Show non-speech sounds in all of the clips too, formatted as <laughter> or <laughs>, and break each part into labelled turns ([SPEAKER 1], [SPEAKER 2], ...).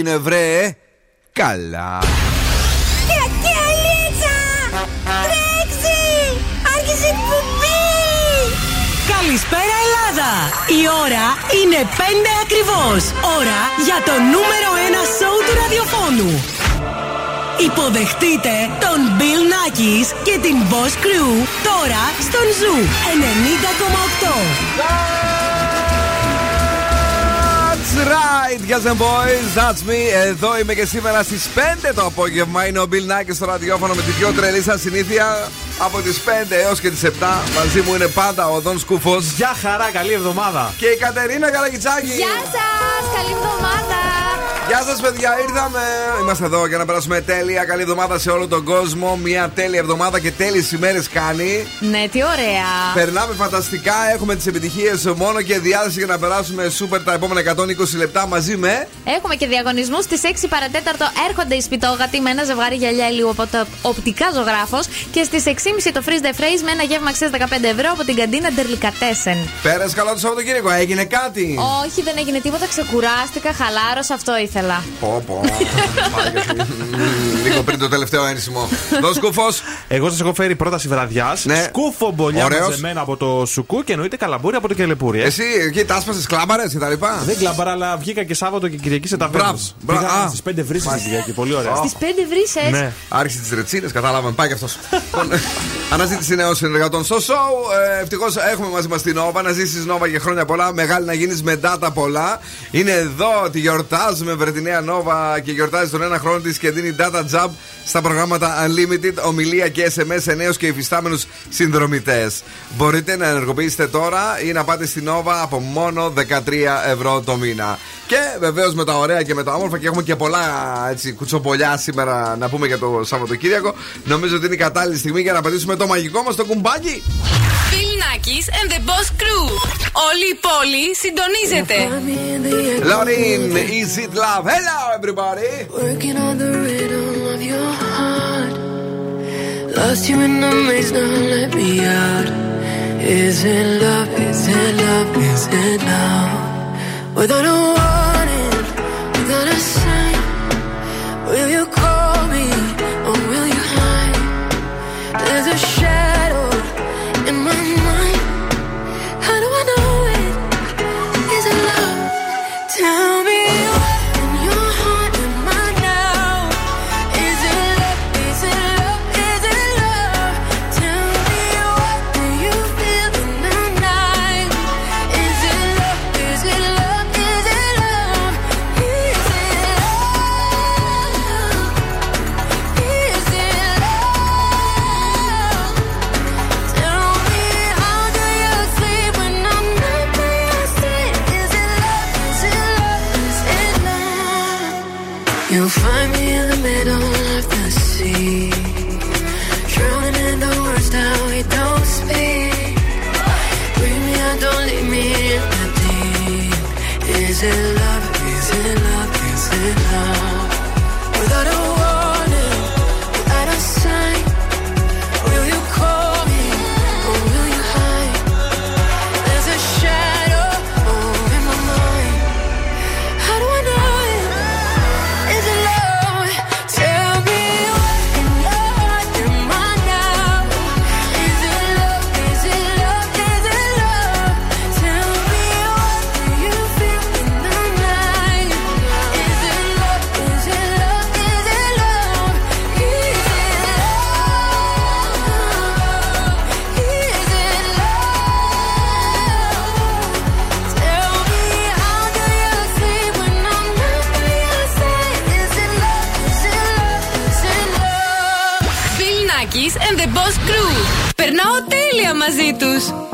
[SPEAKER 1] έγινε βρε Καλά
[SPEAKER 2] Κυριακίτσα! Τρέξε! Άρχισε η εκπομπή!
[SPEAKER 3] Καλησπέρα Ελλάδα! Η ώρα είναι 5 ακριβώς. Ώρα για το νούμερο 1 σόου του ραδιοφώνου. Υποδεχτείτε τον Bill Nakis και την Boss Crew τώρα στον Zoo 90,8.
[SPEAKER 1] That's right, guys and boys, that's me. Εδώ είμαι και σήμερα στις 5 το απόγευμα. Είναι ο Bill Nackis στο ραδιόφωνο με τη πιο τρελή σας συνήθεια. Από τις 5 έως και τις 7. Μαζί μου είναι πάντα ο Δον Σκούφος.
[SPEAKER 4] Γεια χαρά, καλή εβδομάδα.
[SPEAKER 1] Και η Κατερίνα Καρακιτσάκη.
[SPEAKER 2] Γεια σας! Καλή εβδομάδα!
[SPEAKER 1] Γεια σας, παιδιά, ήρθαμε. Είμαστε εδώ για να περάσουμε τέλεια. Καλή εβδομάδα σε όλο τον κόσμο. Μια τέλεια εβδομάδα και τέλειες ημέρες κάνει.
[SPEAKER 2] Ναι, τι ωραία!
[SPEAKER 1] Περνάμε φανταστικά. Έχουμε τις επιτυχίες μόνο και διάθεση για να περάσουμε σούπερ τα επόμενα 120 λεπτά μαζί με.
[SPEAKER 2] Έχουμε και διαγωνισμούς στις 6 παρατέταρτο έρχονται οι σπιτόγατοι με ένα ζευγάρι γυαλιά ηλίου από το οπτικά ζωγράφος και στις 6.30 το freeze the phrase με ένα γεύμα αξίας 15 ευρώ από την καντίνα Ντερλικατέσεν.
[SPEAKER 1] Πέρασε καλά το Σαββατοκύριακο, έγινε κάτι.
[SPEAKER 2] Όχι, δεν έγινε τίποτα, ξεκουράστηκα, χαλάρωσα, αυτό ήθελα.
[SPEAKER 1] Πω, πω. Μ, Λίγο πριν το τελευταίο ένσημο. <laughs> Δώσ' σκούφος.
[SPEAKER 4] Εγώ σας έχω φέρει πρόταση βραδιάς.
[SPEAKER 1] Ναι.
[SPEAKER 4] Σκούφο μπολιά
[SPEAKER 1] Ωραίος.
[SPEAKER 4] μαζεμένα από το σουκού και εννοείται καλαμπούρι από το κελεπούρι. ε.
[SPEAKER 1] Εσύ εκεί τα άσπασες κλάμπαρες και τα λοιπά;
[SPEAKER 4] Δεν κλαμπάρα, αλλά βγήκα και Σάββατο και Κυριακή σε ταβέρνε.
[SPEAKER 1] Μπράβο, μπράβο. Α.
[SPEAKER 4] Πήγα στι 5 βρύσει την Κυριακή. Πολύ ωραία.
[SPEAKER 2] Στις 5 βρύσες;
[SPEAKER 4] Ναι.
[SPEAKER 1] Άρχισε τις ρετσίνες, κατάλαβαν. Πάει και αυτός. Αναζήτηση νέων συνεργατών στο show. Ευτυχώς έχουμε μαζί μας την Nova. Να ζήσει Nova για χρόνια πολλά. Μεγάλη να γίνεις με data πολλά. Είναι εδώ, τη γιορτάζουμε βρε τη νέα Nova και γιορτάζει τον ένα χρόνο της και δίνει data job στα προγράμματα Unlimited, ομιλία και SMS σε νέου και υφιστάμενους συνδρομητές. Μπορείτε να ενεργοποιήσετε τώρα ή να πάτε στην Nova από μόνο 13 ευρώ το μήνα. Και βεβαίως με τα ωραία και με τα όμορφα και έχουμε και πολλά έτσι, κουτσομπολιά σήμερα να πούμε για το Σαββατοκύριακο. Νομίζω ότι είναι η κατάλληλη στιγμή για να πατήσουμε το μαγικό μας το κουμπάκι.
[SPEAKER 5] Bill Nackis and the Boss Crew. Όλη η πόλη συντονίζεται.
[SPEAKER 1] Lauren, is it love? Hello everybody!
[SPEAKER 6] Working on the rhythm of your heart. Lost you in the maze, now let me out. Is it love? Is it love? Is it love? Without a warning, without a sign, will you call me or will you hide? There's a You find me in the middle of the sea, drowning in the words that we don't speak. Bring me out, don't leave me in the deep. Is it love? Is it love? Is it love?
[SPEAKER 5] Τέλεια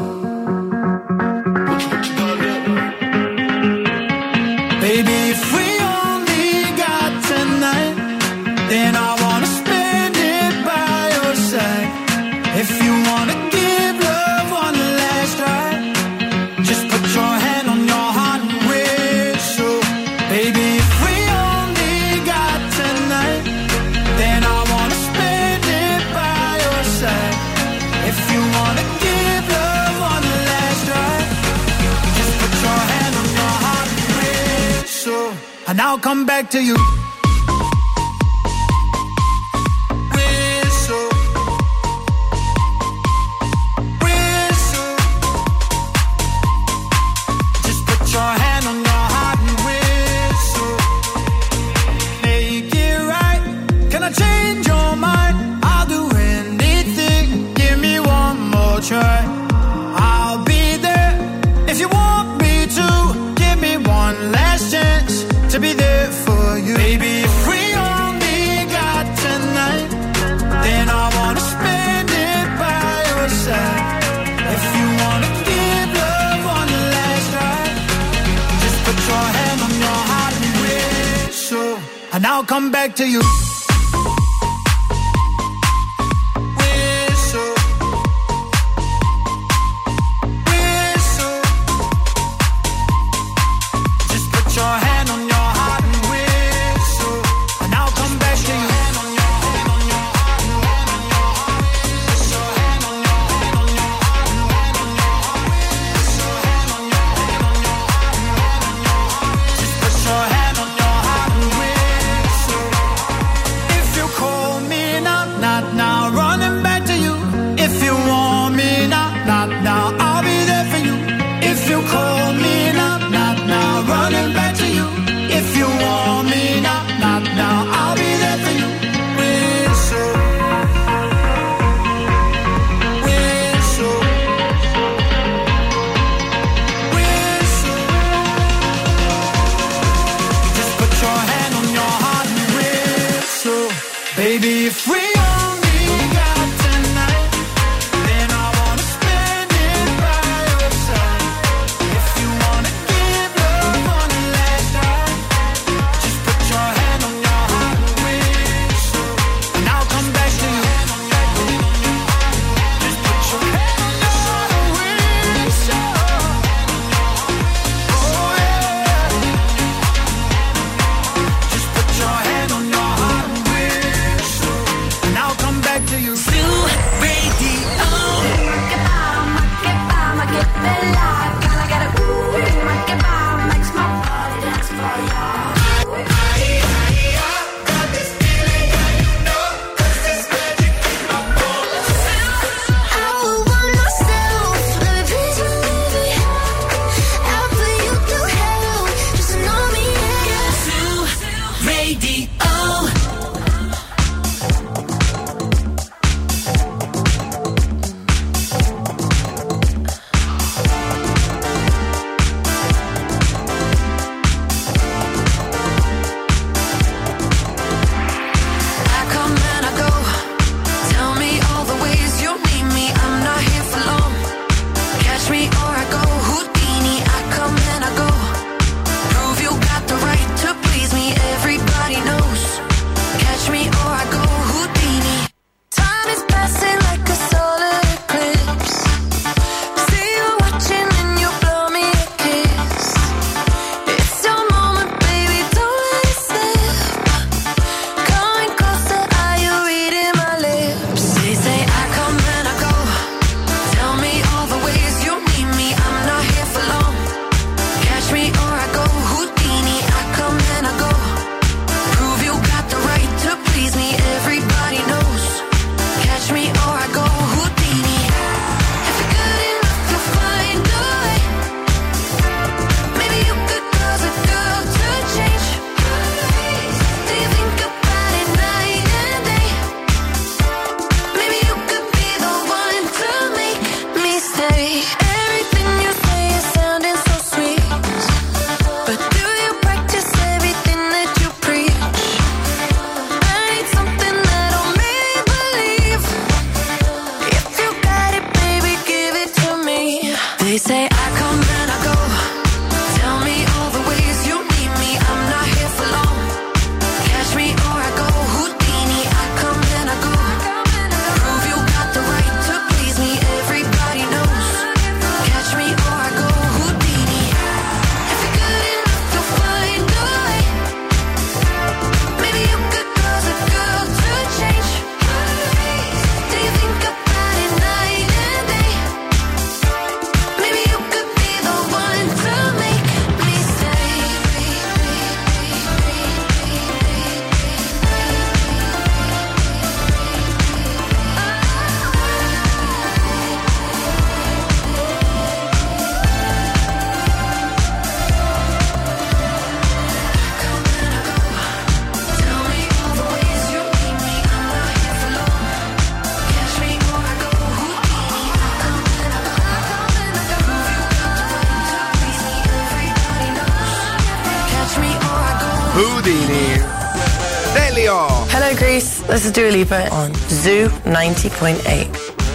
[SPEAKER 7] This is Dua Lipa on Zoo 90.8.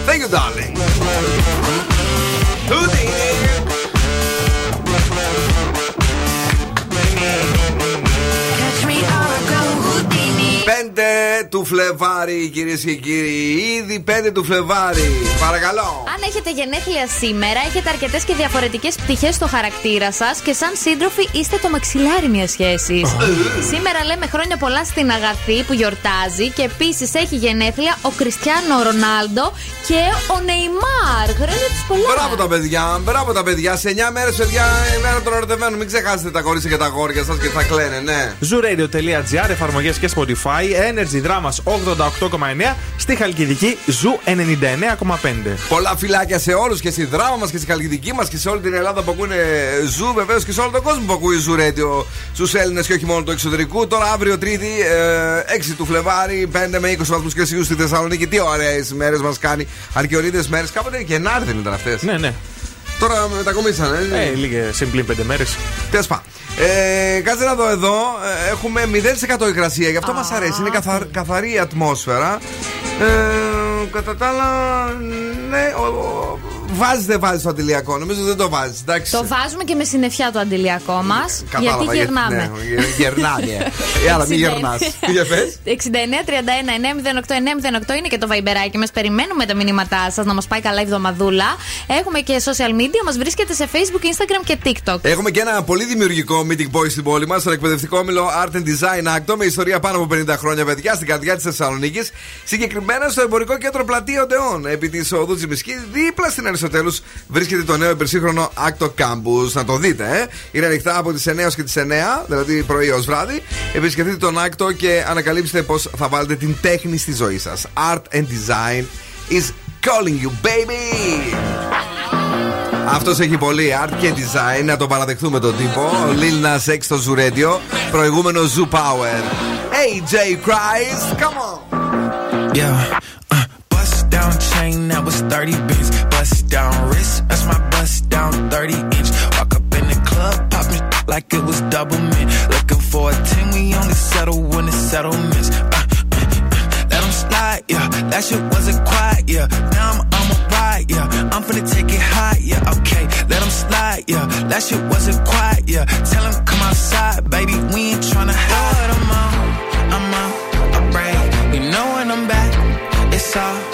[SPEAKER 1] Thank you, darling. Houdini. Του Φλεβάρι, κυρίες και κύριοι. Ήδη 5 του Φλεβάρι. Παρακαλώ.
[SPEAKER 2] Αν έχετε γενέθλια σήμερα, έχετε αρκετές και διαφορετικές πτυχές στο χαρακτήρα σας και σαν σύντροφοι είστε το μαξιλάρι μιας σχέσης. <laughs> σήμερα λέμε χρόνια πολλά στην Αγαθή που γιορτάζει και επίσης έχει γενέθλια ο Κριστιανό Ρονάλντο και ο Νεϊμάρ. Χρόνια τους πολλά.
[SPEAKER 1] Μπράβο τα παιδιά, μπράβο τα παιδιά. Σε 9 μέρες, παιδιά, η μέρα των ερωτευμένων. Μην ξεχάσετε τα κορίτσια και τα αγόρια σας και θα κλαίνε, ναι.
[SPEAKER 4] Zooradio.gr, εφαρμογές και Spotify, Energy Dramas 88,9, στη Χαλκιδική Zoo 99,5.
[SPEAKER 1] Πολλά φιλάκια σε όλους και στη δράμα μας και στη χαλκιδική μας και σε όλη την Ελλάδα που ακούνε ζου, βεβαίως και σε όλο τον κόσμο που ακούει ζου radio στου Έλληνες και όχι μόνο του εξωτερικού. Τώρα αύριο Τρίτη, ε, 6 του Φλεβάρι, 5 με 20 βαθμούς Κελσίου στη Θεσσαλονίκη. Τι ωραίες μέρες μας κάνει. Αρκεωρίδε μέρες. Κάποτε Γενάρη δεν ήταν αυτές.
[SPEAKER 4] Ναι, ναι.
[SPEAKER 1] Τώρα μετακομίσανε.
[SPEAKER 4] Ε, λίγες συμπλήν πέντε μέρες.
[SPEAKER 1] Τέλος πάντων. Ε, κάτσε να δω εδώ. Ε, έχουμε 0% υγρασία. Γι' αυτό μας αρέσει. Είναι καθαρ, καθαρή η ατμόσφαιρα. Ε, κατά τα άλλα, ναι. Ο, ο, βάζεις δεν βάζεις το αντιλιακό. Νομίζω δεν το βάζεις. Εντάξει.
[SPEAKER 2] Το βάζουμε και με συννεφιά το αντιλιακό μας.
[SPEAKER 1] Κατάλαβα,
[SPEAKER 2] Γιατί γερνάμε.
[SPEAKER 1] ναι, γε- γερνάμε. Ε, άλλα, μην γερνάς. Για πες.
[SPEAKER 2] 69 31 908 908 είναι και το βαϊμπεράκι μας. Περιμένουμε τα μηνύματά σας να μας πάει καλά η εβδομαδούλα. Έχουμε και social media, μας βρίσκεται σε Facebook, Instagram και TikTok.
[SPEAKER 1] Έχουμε και ένα πολύ δημιουργικό meeting boy στην πόλη μας, στον εκπαιδευτικό όμιλο Art and Design Acto, με ιστορία πάνω από 50 χρόνια παιδιά στην καρδιά της Θεσσαλονίκης. Συγκεκριμένα στο εμπορικό κέντρο Πλατεία Οντεών, επί της οδού Τζιμισκής, δίπλα στην Αριστοτέλου, βρίσκεται το νέο υπερσύγχρονο Acto Campus. Να το δείτε, ε. Είναι ανοιχτά από τις 9 έως και τις 9, δηλαδή πρωί ω βράδυ. Επισκεφτείτε τον Acto και ανακαλύψτε πώς θα βάλετε την τέχνη στη ζωή σας. Art and Design is calling you, baby! Αυτός έχει πολύ art και design, να το παραδεχτούμε τον τύπο. Ο Lil Nas X στο Zoo Radio, προηγούμενο Zoo Power. AJ Christ, come on!
[SPEAKER 8] Yeah. Down chain, that was 30 bins. Bust down wrist, that's my bust down 30 inch. Walk up in the club, poppin' like it was double mint. Looking for a 10, we only settle when it's settlements. Uh, uh, uh, let 'em slide, yeah. That shit wasn't quiet, yeah. Now I'm on a ride, yeah. I'm finna take it high, yeah. Okay, let 'em slide, yeah. That shit wasn't quiet, yeah. Tell 'em come outside, baby. We ain't tryna hide. I'm out, I'm out, I break. You know when I'm back, it's all.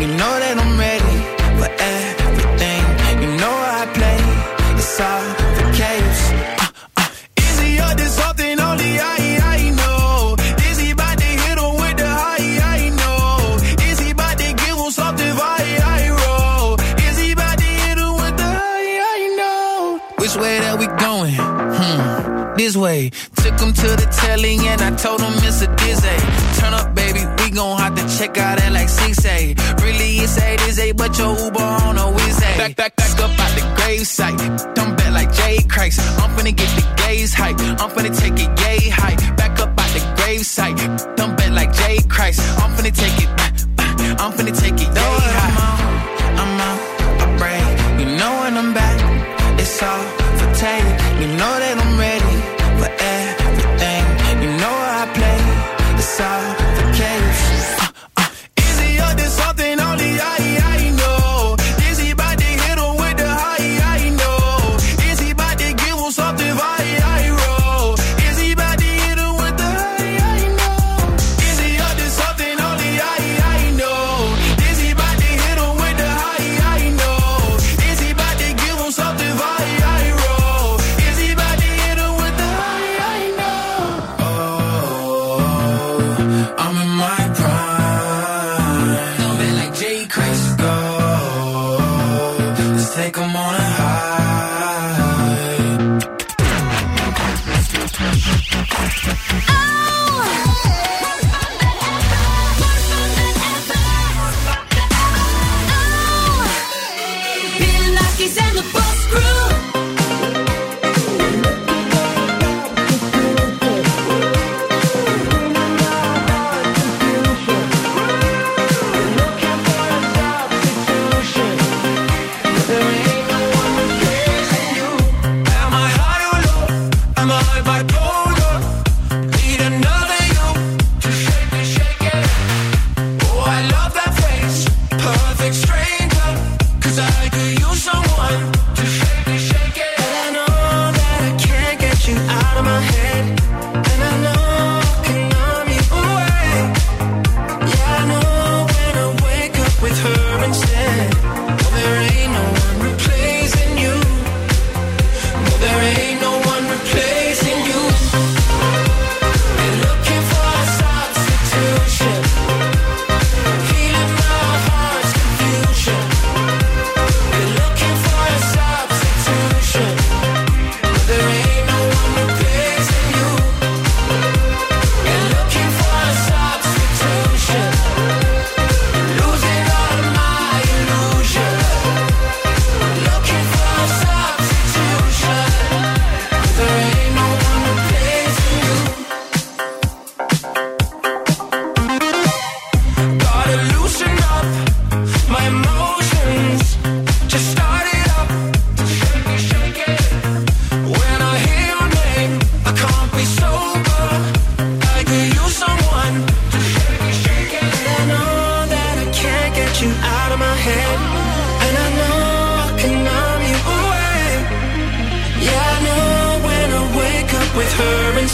[SPEAKER 8] You know that I'm ready for everything. You know I play, it's all for caves. Uh, uh. Is he up something only I, I know? Is he to with the high, I know? Is he to something? Is he to with the high, I know? Which way that we going? Hmm, this way. Took him to the telly and I told him it's a dizzy. Turn up, we gon' have to check out at like 6 A. Really, it's 8 is 8, but your Uber on a Wednesday. Back, back, back up out the gravesite. Don't bet like Jay Christ. I'm finna get the gaze hype. I'm finna take it yay hype. Back up out the gravesite. Don't bet like Jay Christ. I'm finna take it. I'm finna take it yay high. I'm out, I'm out, I break. You know when I'm back, it's all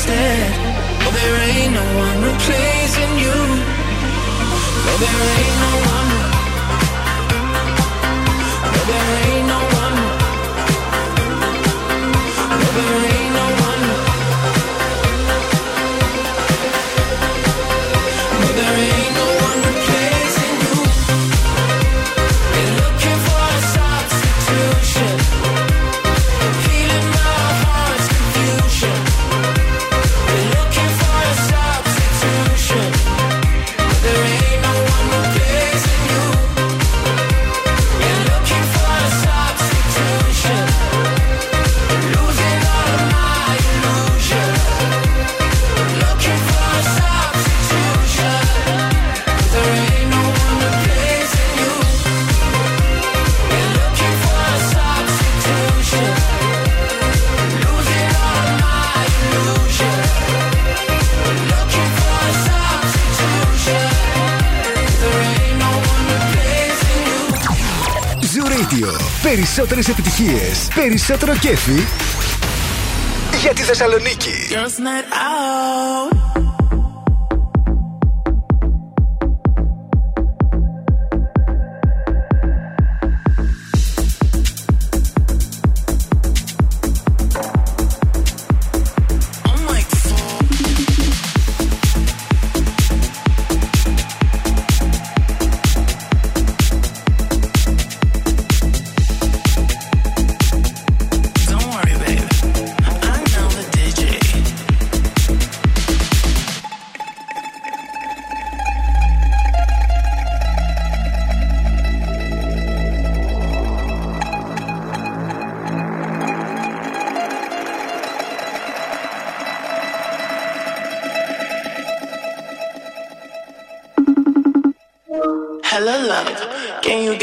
[SPEAKER 9] instead. Oh, there ain't no one replacing you. No, there ain't no one. No, there ain't
[SPEAKER 10] Περισσότερες επιτυχίες, περισσότερο κέφι για τη Θεσσαλονίκη.
[SPEAKER 9] Girls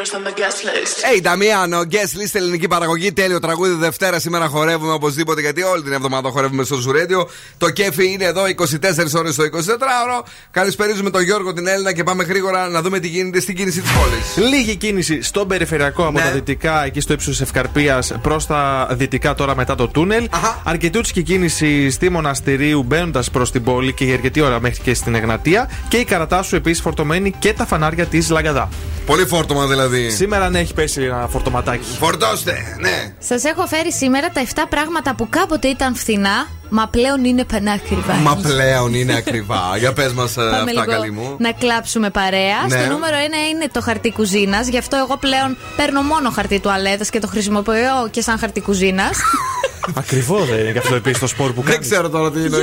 [SPEAKER 1] Hey, Νταμιάνο, guest list ελληνική παραγωγή. Τέλειο τραγούδι Δευτέρα. Σήμερα χορεύουμε οπωσδήποτε γιατί όλη την εβδομάδα χορεύουμε στο Ζουρέντιο. Το κέφι είναι εδώ 24 ώρες το 24ωρο. Καλησπέριζουμε τον Γιώργο, την Έλληνα και πάμε γρήγορα να δούμε τι γίνεται στην κίνηση της πόλης.
[SPEAKER 4] Λίγη κίνηση στον περιφερειακό από
[SPEAKER 1] Ναι.
[SPEAKER 4] τα δυτικά, εκεί στο ύψος Ευκαρπίας προς τα δυτικά τώρα μετά το τούνελ. Αρκετούτσικη κίνηση στη Μοναστηρίου μπαίνοντας προς την πόλη και για αρκετή ώρα μέχρι και στην Εγνατία. Και η Καρατάσου επίσης φορτωμένη και τα φανάρια της Λαγκαδά.
[SPEAKER 1] Πολύ φόρτωμα δηλαδή.
[SPEAKER 4] Σήμερα ναι, έχει πέσει ένα φορτωματάκι.
[SPEAKER 1] Φορτώστε, ναι.
[SPEAKER 2] Σας έχω φέρει σήμερα τα 7 πράγματα που κάποτε ήταν φθηνά, μα πλέον είναι πανάκριβα.
[SPEAKER 1] Μα πλέον είναι ακριβά. Για πες μας
[SPEAKER 2] Πάμε
[SPEAKER 1] αυτά,
[SPEAKER 2] λίγο
[SPEAKER 1] καλή μου.
[SPEAKER 2] να κλάψουμε παρέα.
[SPEAKER 1] Ναι.
[SPEAKER 2] Στο νούμερο 1 είναι το χαρτί κουζίνας. Γι' αυτό εγώ πλέον παίρνω μόνο χαρτί τουαλέτας και το χρησιμοποιώ και σαν χαρτί κουζίνας. <laughs>
[SPEAKER 4] Ακριβώ δεν είναι και αυτό επίσης το σπορ που
[SPEAKER 1] Δεν
[SPEAKER 4] κάνεις.
[SPEAKER 1] ξέρω τώρα τι είναι.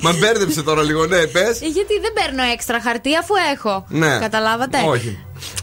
[SPEAKER 1] Μα μπέρδεψε τώρα λίγο, ναι, πες.
[SPEAKER 2] Γιατί δεν παίρνω έξτρα χαρτί αφού έχω.
[SPEAKER 1] Ναι.
[SPEAKER 2] Καταλάβατε;
[SPEAKER 1] Όχι.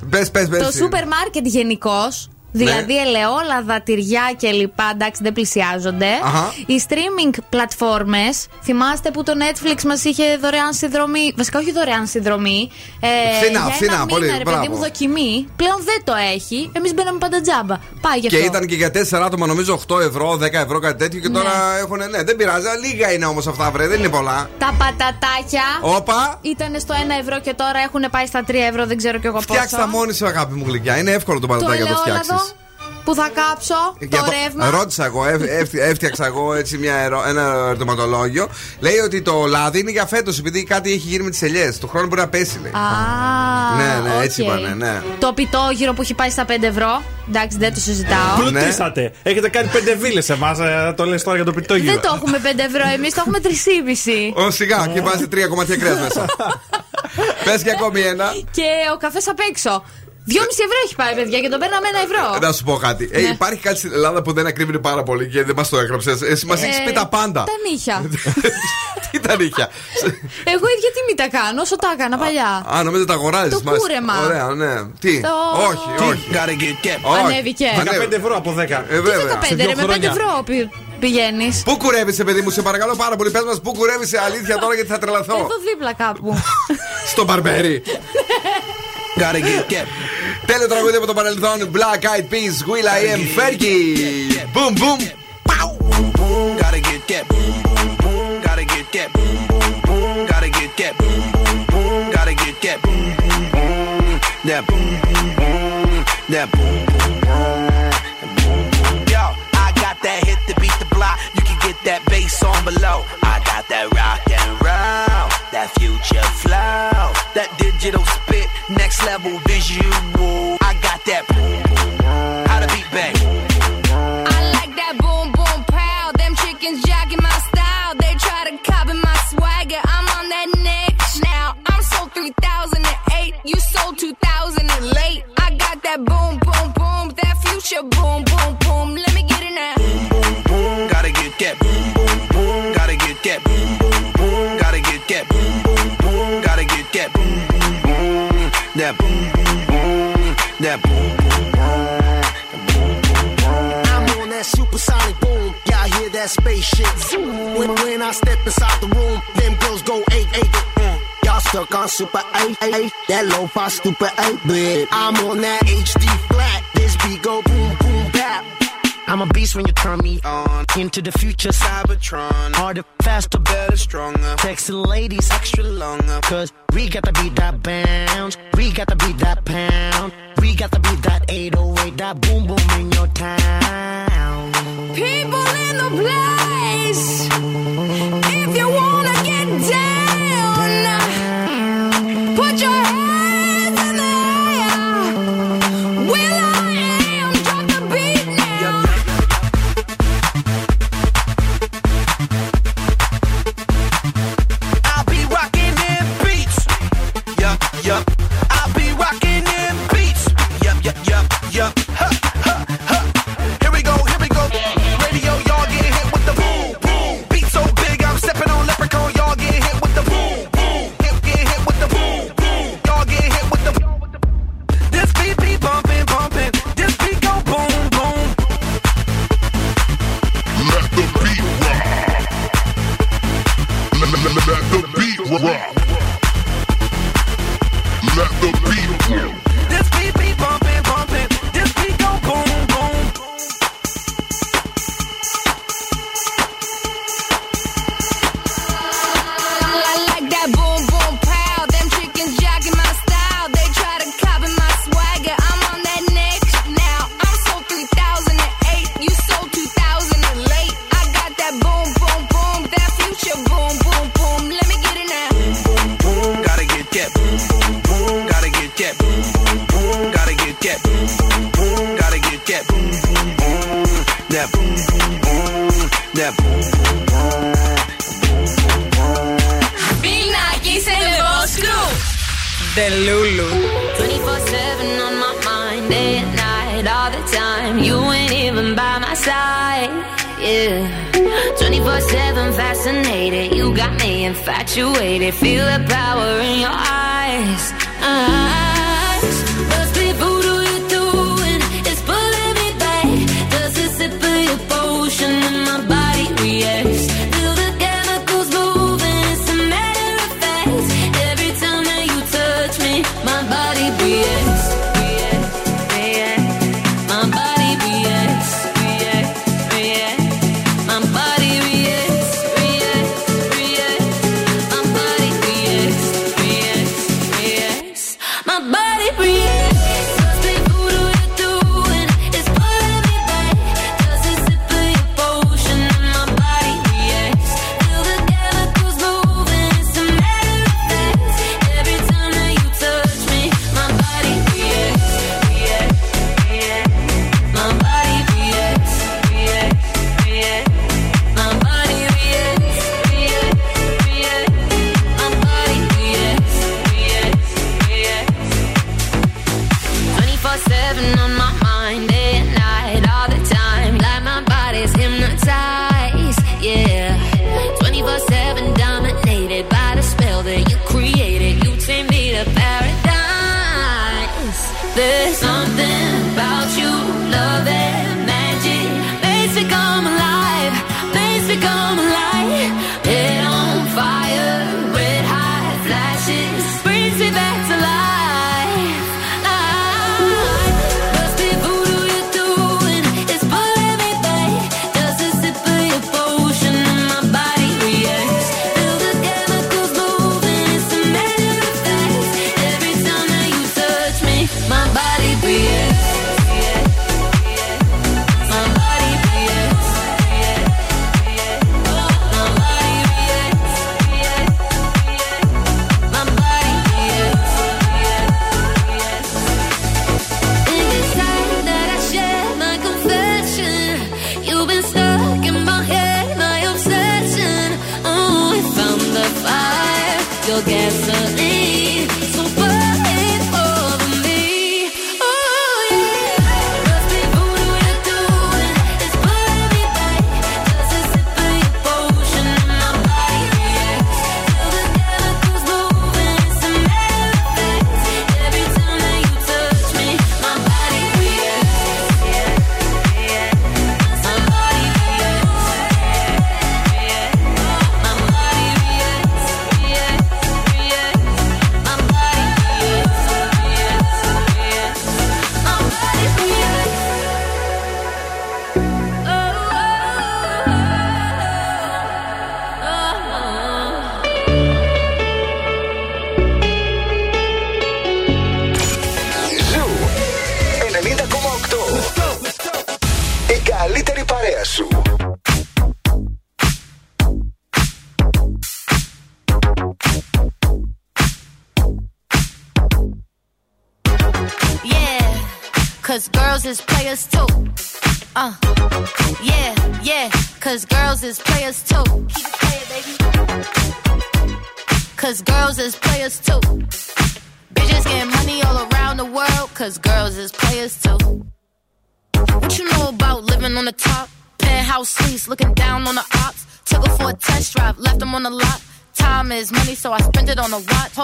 [SPEAKER 1] Πες, πες, πες.
[SPEAKER 2] Το σούπερ μάρκετ γενικώς. Δηλαδή ελαιόλαδα, τυριά κλπ. Εντάξει, δεν πλησιάζονται.
[SPEAKER 1] Αχα.
[SPEAKER 2] Οι streaming πλατφόρμες Θυμάστε που το Netflix μας είχε δωρεάν συνδρομή. Βασικά, όχι δωρεάν συνδρομή. Ε,
[SPEAKER 1] Φθηνά,
[SPEAKER 2] για
[SPEAKER 1] φθηνά,
[SPEAKER 2] ένα
[SPEAKER 1] πολύ,
[SPEAKER 2] μήνα, ρε παιδί
[SPEAKER 1] μπράβο.
[SPEAKER 2] μου, δοκιμή. Πλέον δεν το έχει. Εμείς μπαίναμε πάντα τζάμπα. Πάει γι'
[SPEAKER 1] Και
[SPEAKER 2] αυτό.
[SPEAKER 1] ήταν και για 4 άτομα, νομίζω 8 ευρώ, 10 ευρώ, κάτι τέτοιο. Και τώρα έχουν. Ναι, δεν πειράζει. Λίγα είναι όμως αυτά, βρε. Δεν είναι πολλά.
[SPEAKER 2] Τα πατατάκια
[SPEAKER 1] Όπα.
[SPEAKER 2] ήταν στο 1 ευρώ και τώρα έχουν πάει στα 3 ευρώ, δεν ξέρω κι εγώ πόσο.
[SPEAKER 1] Φτιάξτε τα μόνη σου, αγάπη μου γλυκιά. Είναι εύκολο το
[SPEAKER 2] Το
[SPEAKER 1] πατατάκι να το
[SPEAKER 2] ελαιόλαδο
[SPEAKER 1] φτιάξεις.
[SPEAKER 2] Που θα κάψω, το ρεύμα;
[SPEAKER 1] Ρώτησα εγώ, εύ- εύ- έφτιαξα εγώ έτσι μια ερω- ένα ερωτηματολόγιο. Λέει ότι το λάδι είναι για φέτος, επειδή κάτι έχει γίνει με τις ελιές. Το χρόνο μπορεί να πέσει, λέει.
[SPEAKER 2] Α,
[SPEAKER 1] Ναι, ναι,
[SPEAKER 2] οκ.
[SPEAKER 1] έτσι είπανε, ναι.
[SPEAKER 2] Το πιτόγυρο που έχει πάει στα 5 ευρώ. Εντάξει, δεν το συζητάω.
[SPEAKER 4] Πλουτίσατε. Έχετε κάνει πέντε βίλες σε εμά. Το λες τώρα για το πιτόγυρο.
[SPEAKER 2] Δεν το έχουμε 5 ευρώ, εμείς το έχουμε 3,5.
[SPEAKER 1] Ω σιγά, και βάζει τρία κομμάτια κρέας μέσα. <laughs> Πες και ακόμη ένα.
[SPEAKER 2] Και ο καφές απ' έξω. 2,5 ευρώ έχει πάει, παιδιά, και τον παίρναμε ένα ευρώ.
[SPEAKER 1] Να σου πω κάτι. Ε,
[SPEAKER 2] Ναι.
[SPEAKER 1] υπάρχει κάτι στην Ελλάδα που δεν ακρίβει πάρα πολύ και δεν μας το έγραψες. Εσύ μας έχεις
[SPEAKER 2] Ε,
[SPEAKER 1] πει τα πάντα.
[SPEAKER 2] Τα νύχια. <laughs>
[SPEAKER 1] Τι τα νύχια;
[SPEAKER 2] Εγώ ίδια τι μη τα κάνω, όσο τα έκανα παλιά.
[SPEAKER 1] Α, νομίζω τα αγοράζεις.
[SPEAKER 2] Το κούρεμα.
[SPEAKER 1] Ωραία, ναι. Τι;
[SPEAKER 2] Το-
[SPEAKER 1] Όχι,
[SPEAKER 2] Τι;
[SPEAKER 1] όχι. Όχι.
[SPEAKER 2] Ανέβηκε.
[SPEAKER 4] 15 ευρώ από 10.
[SPEAKER 1] Ε,
[SPEAKER 2] Τι
[SPEAKER 1] βέβαια.
[SPEAKER 2] 15 ρε, με 5 ευρώ πηγαίνεις.
[SPEAKER 1] Πού κουρεύει, παιδί μου, σε παρακαλώ πάρα πολύ. Πες μας, πού κουρεύει σε αλήθεια τώρα γιατί θα τρελαθώ.
[SPEAKER 2] Εδώ δίπλα κάπου. <laughs>
[SPEAKER 1] Στο μπαρμπέρι. <laughs>
[SPEAKER 8] Gotta get get.
[SPEAKER 1] Τέλειο τραγούδι από το παρελθόν. Black Eyed Peas, Will I Am Fergie. Boom, boom.
[SPEAKER 8] boom, gotta get get boom, boom, boom, gotta get get boom, boom, boom, gotta get get boom, boom, boom, gotta get get boom, boom, boom, that boom, boom, boom, that boom, boom, boom, boom, boom. Yo, I got that hit to beat the block. You can get that bass on below. I got that rock and roll, that future flow, that digital spit, next level visual. I got that boom. How to beat bang.
[SPEAKER 11] I like that boom boom pow. Them chickens jacking my style. They try to copy my swagger. I'm on that next now. I'm sold 3008. You sold 2000 and late. I got that boom boom boom. That future boom boom boom. Let me get it now.
[SPEAKER 8] That boom, boom, boom, that boom, boom, boom, boom, boom, boom.
[SPEAKER 12] I'm on that supersonic boom. Y'all hear that spaceship zoom. When, when I step inside the room, them girls go eight eight. Mm. Y'all stuck on super eight eight. That low fi stupid eight bit. I'm on that HD flat. This beat go boom boom. I'm a beast when you turn me on into the future Cybertron. Harder, faster, better, stronger. Sexy ladies, extra longer. Cause we got to beat that bounce. We got to beat that pound. We got to beat that 808, that boom boom in your town.
[SPEAKER 11] People in the place. If you wanna get down, put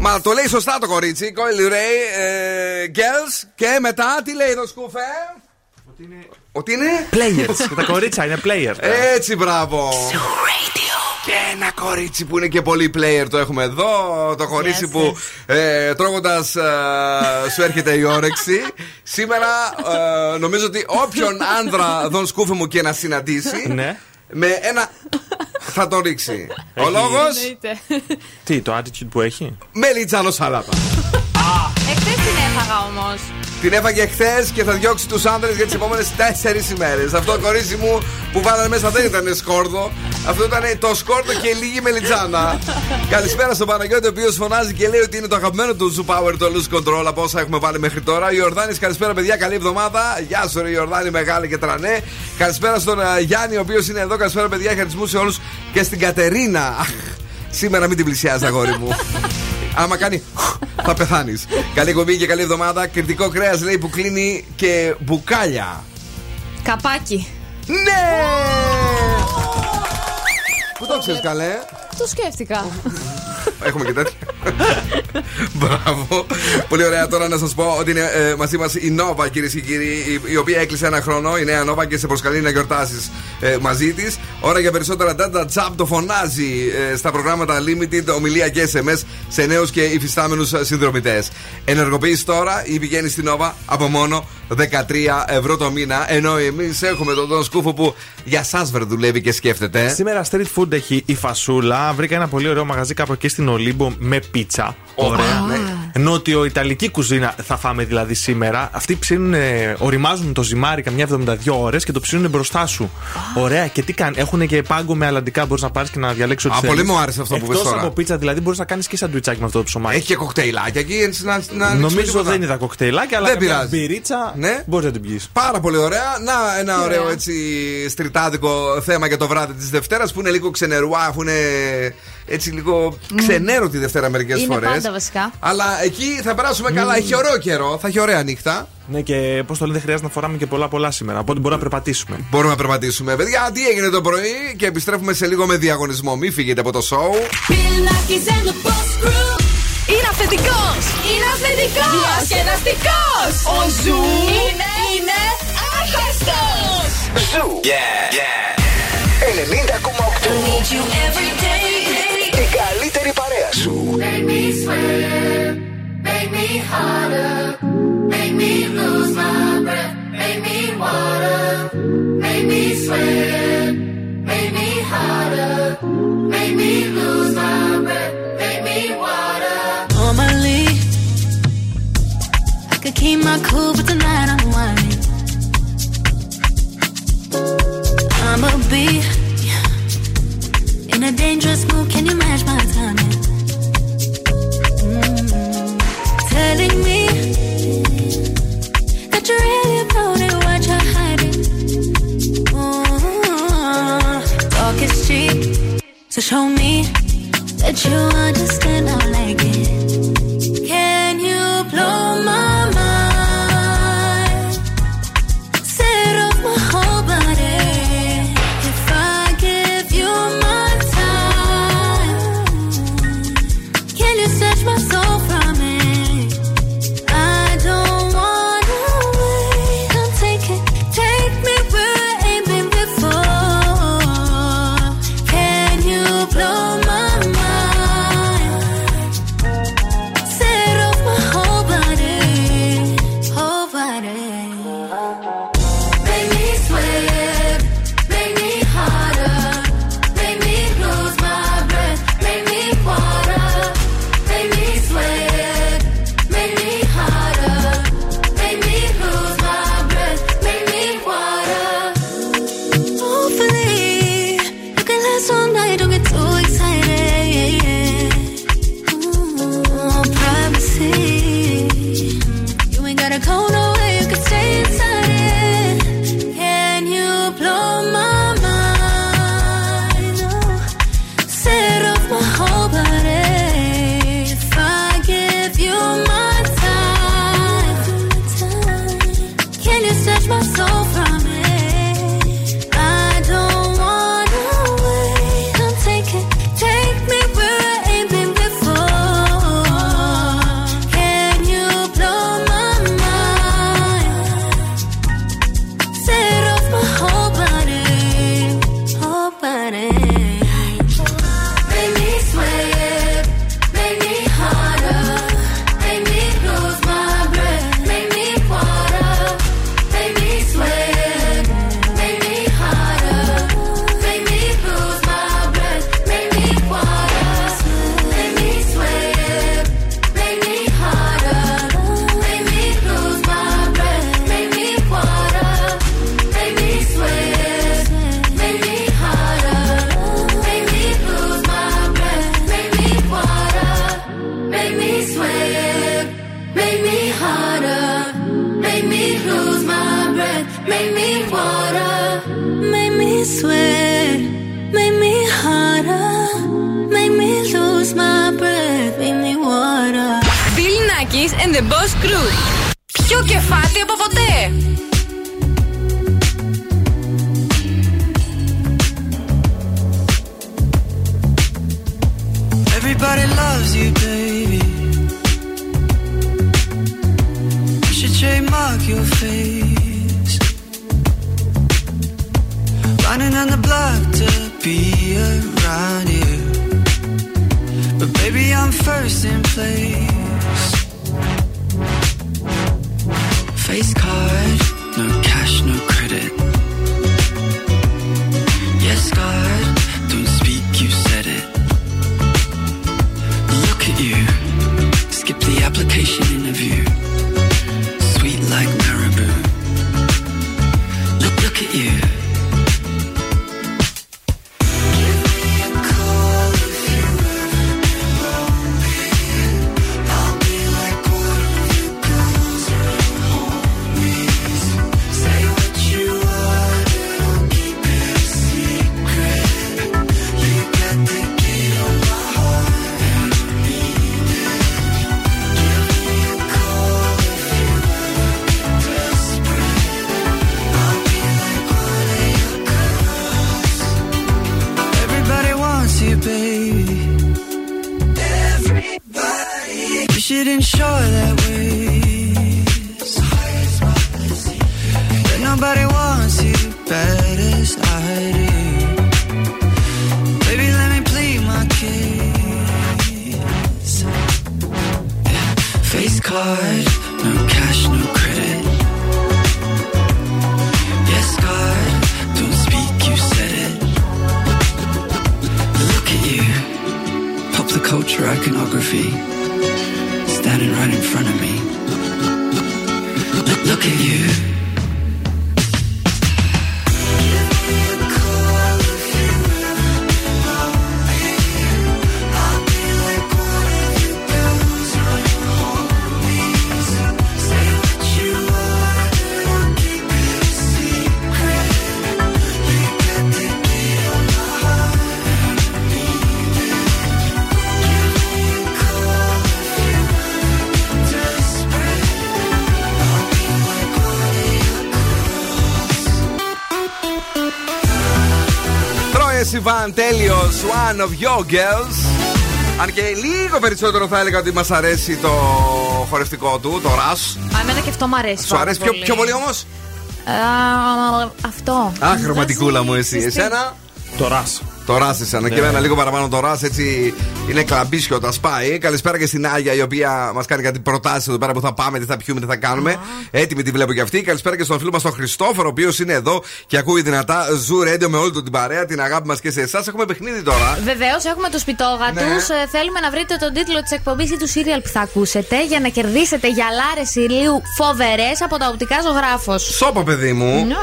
[SPEAKER 1] Μα το λέει σωστά το κορίτσι. Coily Ray, ε, girls. Και μετά τι λέει το σκούφε; Ότι είναι.
[SPEAKER 4] Players. Και <laughs> τα κορίτσια είναι players.
[SPEAKER 1] Έτσι, μπράβο. Και ένα κορίτσι που είναι και πολύ player το έχουμε εδώ. Το κορίτσι
[SPEAKER 2] Yes,
[SPEAKER 1] που ε, τρώγοντας σου έρχεται η όρεξη. Σήμερα ε, νομίζω ότι όποιον άνδρα δον σκούφε μου και να συναντήσει.
[SPEAKER 4] Ναι.
[SPEAKER 1] Με ένα. θα το ρίξει. Ο
[SPEAKER 4] Έχει-
[SPEAKER 1] λόγος;
[SPEAKER 4] Τι, το attitude που έχει;
[SPEAKER 1] Μελίτσανο σαλάτα.
[SPEAKER 2] Εχθέ την έφαγα όμως.
[SPEAKER 1] Την έφαγε χθες και θα διώξει τους άντρε για τις επόμενες 4 ημέρες. Αυτό το κορίτσι μου που βάλανε μέσα δεν ήταν σκόρδο. Αυτό ήταν το σκόρδο και λίγη μελιτζάνα. Καλησπέρα στον Παναγιώτη, ο οποίος φωνάζει και λέει ότι είναι το αγαπημένο του Zoo Power το Lose Control από όσα έχουμε βάλει μέχρι τώρα. Ο Ιορδάνης, καλησπέρα παιδιά, καλή εβδομάδα. Γεια σου, ρε Ιορδάνη, μεγάλη και τρανέ. Καλησπέρα στον ε, Γιάννη, ο οποίος είναι εδώ. Καλησπέρα παιδιά, χαιρετισμού σε όλους και στην Κατερίνα. Αχ, Σήμερα μην την πλησιάζει, αγόρι μου. Άμα κάνει, θα πεθάνεις. καλή κομπή και καλή εβδομάδα. Κριτικό κρέας λέει που κλείνει και μπουκάλια.
[SPEAKER 2] Καπάκι.
[SPEAKER 1] Ναι! Πού το ξέρεις καλέ,
[SPEAKER 2] Το σκέφτηκα.
[SPEAKER 1] Έχουμε και τέτοια. Μπράβο. Πολύ ωραία. Τώρα να σας πω ότι είναι ε, μαζί μας η Νόβα, κυρίες και κύριοι, η, η οποία έκλεισε ένα χρόνο. Η νέα Νόβα και σε προσκαλεί να γιορτάσεις ε, μαζί της. Ώρα για περισσότερα data. Τζαμπ το φωνάζει ε, στα προγράμματα Limited, ομιλία και SMS σε νέους και υφιστάμενους συνδρομητές. Ενεργοποιήσει τώρα ή πηγαίνεις στην Νόβα από μόνο 13 ευρώ το μήνα. Ενώ εμείς έχουμε τον Don Σκούφο που για εσά δουλεύει και σκέφτεται.
[SPEAKER 4] Σήμερα street food έχει η φασούλα. Βρήκα ένα πολύ ωραίο μαγαζί κάπου εκεί στην Ολύμπο με πίτσα. Ωραία.
[SPEAKER 1] ναι.
[SPEAKER 4] νότιο-ιταλική κουζίνα θα φάμε δηλαδή σήμερα. Αυτοί ψήνουν, ε, οριμάζουν το ζυμάρι καμιά 72 ώρες και το ψήνουν μπροστά σου. Ωραία, και τι κάνει. Έχουν και πάγκο με αλλαντικά, μπορείς να πάρεις και να διαλέξει ό,τι
[SPEAKER 1] Α,
[SPEAKER 4] θέλεις.
[SPEAKER 1] πολύ μου άρεσε αυτό που πες
[SPEAKER 4] Εκτός
[SPEAKER 1] τώρα.
[SPEAKER 4] από πίτσα, δηλαδή μπορείς να κάνεις και σαντουιτσάκι με αυτό το ψωμάκι.
[SPEAKER 1] Έχει και κοκτέιλάκια εκεί, έτσι να, να ρίξουμε
[SPEAKER 4] Νομίζω
[SPEAKER 1] τίποτα.
[SPEAKER 4] δεν είδα κοκτέιλάκια, αλλά
[SPEAKER 1] Δεν
[SPEAKER 4] καμιά
[SPEAKER 1] πειράζει.
[SPEAKER 4] μπυρίτσα
[SPEAKER 1] Ναι.
[SPEAKER 4] μπορείς να την πιεις.
[SPEAKER 1] Πάρα πολύ ωραία. Να, ένα
[SPEAKER 2] Τι
[SPEAKER 1] ωραίο
[SPEAKER 2] ωραία.
[SPEAKER 1] έτσι στριτάδικο θέμα για το βράδυ της Δευτέρας που είναι λίγο ξενερουά, αφού είναι έτσι λίγο ξενέρο τη Δευτέρα μερικές
[SPEAKER 2] Είναι
[SPEAKER 1] φορές.
[SPEAKER 2] πάντα βασικά.
[SPEAKER 1] Αλλά εκεί θα περάσουμε καλά. Έχει ωραίο καιρό, θα έχει ωραία νύχτα.
[SPEAKER 4] Ναι, και πώς το λένε, δεν χρειάζεται να φοράμε και πολλά πολλά σήμερα. Οπότε μπορούμε να περπατήσουμε.
[SPEAKER 1] Μπορούμε να περπατήσουμε. Παιδιά, τι έγινε το πρωί και επιστρέφουμε σε λίγο με διαγωνισμό. Μην φύγετε από το show.
[SPEAKER 13] Είναι αυθεντικό! Είναι αυθεντικό! Διασκεδαστικός! Ο Ζου είναι, είναι άχαστος!
[SPEAKER 10] Zoo. Yeah, yeah. 90,8. Η καλύτερη παρέα σου.
[SPEAKER 6] Make me sweat, make me harder, make me lose my breath, make me water, make me sweat, make me harder, make me lose my breath, make me water.
[SPEAKER 11] Normally, I could keep my cool, but tonight I'm whining. I'ma be in a dangerous mood. Can you match my timing? Mm. Telling me that you're really about it, what you're hiding. Mm. Talk is cheap, so show me that you understand. I like it.
[SPEAKER 13] The Boss Crew. Πιο κεφάτι από ποτέ.
[SPEAKER 1] Troye Sivan, τέλειος. One of your girls. Αν και λίγο περισσότερο θα έλεγα ότι μας αρέσει το χορευτικό του, το Rush.
[SPEAKER 2] Α, εμένα και αυτό μου αρέσει.
[SPEAKER 1] Σου
[SPEAKER 2] πάρα
[SPEAKER 1] αρέσει πιο, πιο πολύ όμως;
[SPEAKER 2] Α, αυτό.
[SPEAKER 1] Αχ, ρομαντικούλα μου εσύ. Εσένα;
[SPEAKER 4] Το Rush.
[SPEAKER 1] Το Rush εσένα. Και
[SPEAKER 4] Ναι.
[SPEAKER 1] εμένα λίγο παραπάνω το Rush έτσι είναι κλαμπίσιο όταν σπάει. Καλησπέρα και στην Άγια η οποία μας κάνει κάτι προτάσεις εδώ πέρα που θα πάμε, τι θα πιούμε, τι θα κάνουμε. Έτοιμη τη βλέπω και αυτή. Καλησπέρα και στον φίλο μας τον Χριστόφορο, ο οποίος είναι εδώ και ακούει δυνατά. Zoo Radio με όλη του την παρέα, την αγάπη μας και σε εσάς. Έχουμε παιχνίδι τώρα.
[SPEAKER 2] Βεβαίως, έχουμε του πιτόγατου.
[SPEAKER 1] Ναι.
[SPEAKER 2] Θέλουμε να βρείτε τον τίτλο της εκπομπής ή του σύριαλ που θα ακούσετε για να κερδίσετε γυαλάρες ηλίου φοβερές από τα οπτικά ζωγράφος.
[SPEAKER 1] Σώπα, παιδί μου.
[SPEAKER 2] Ναι.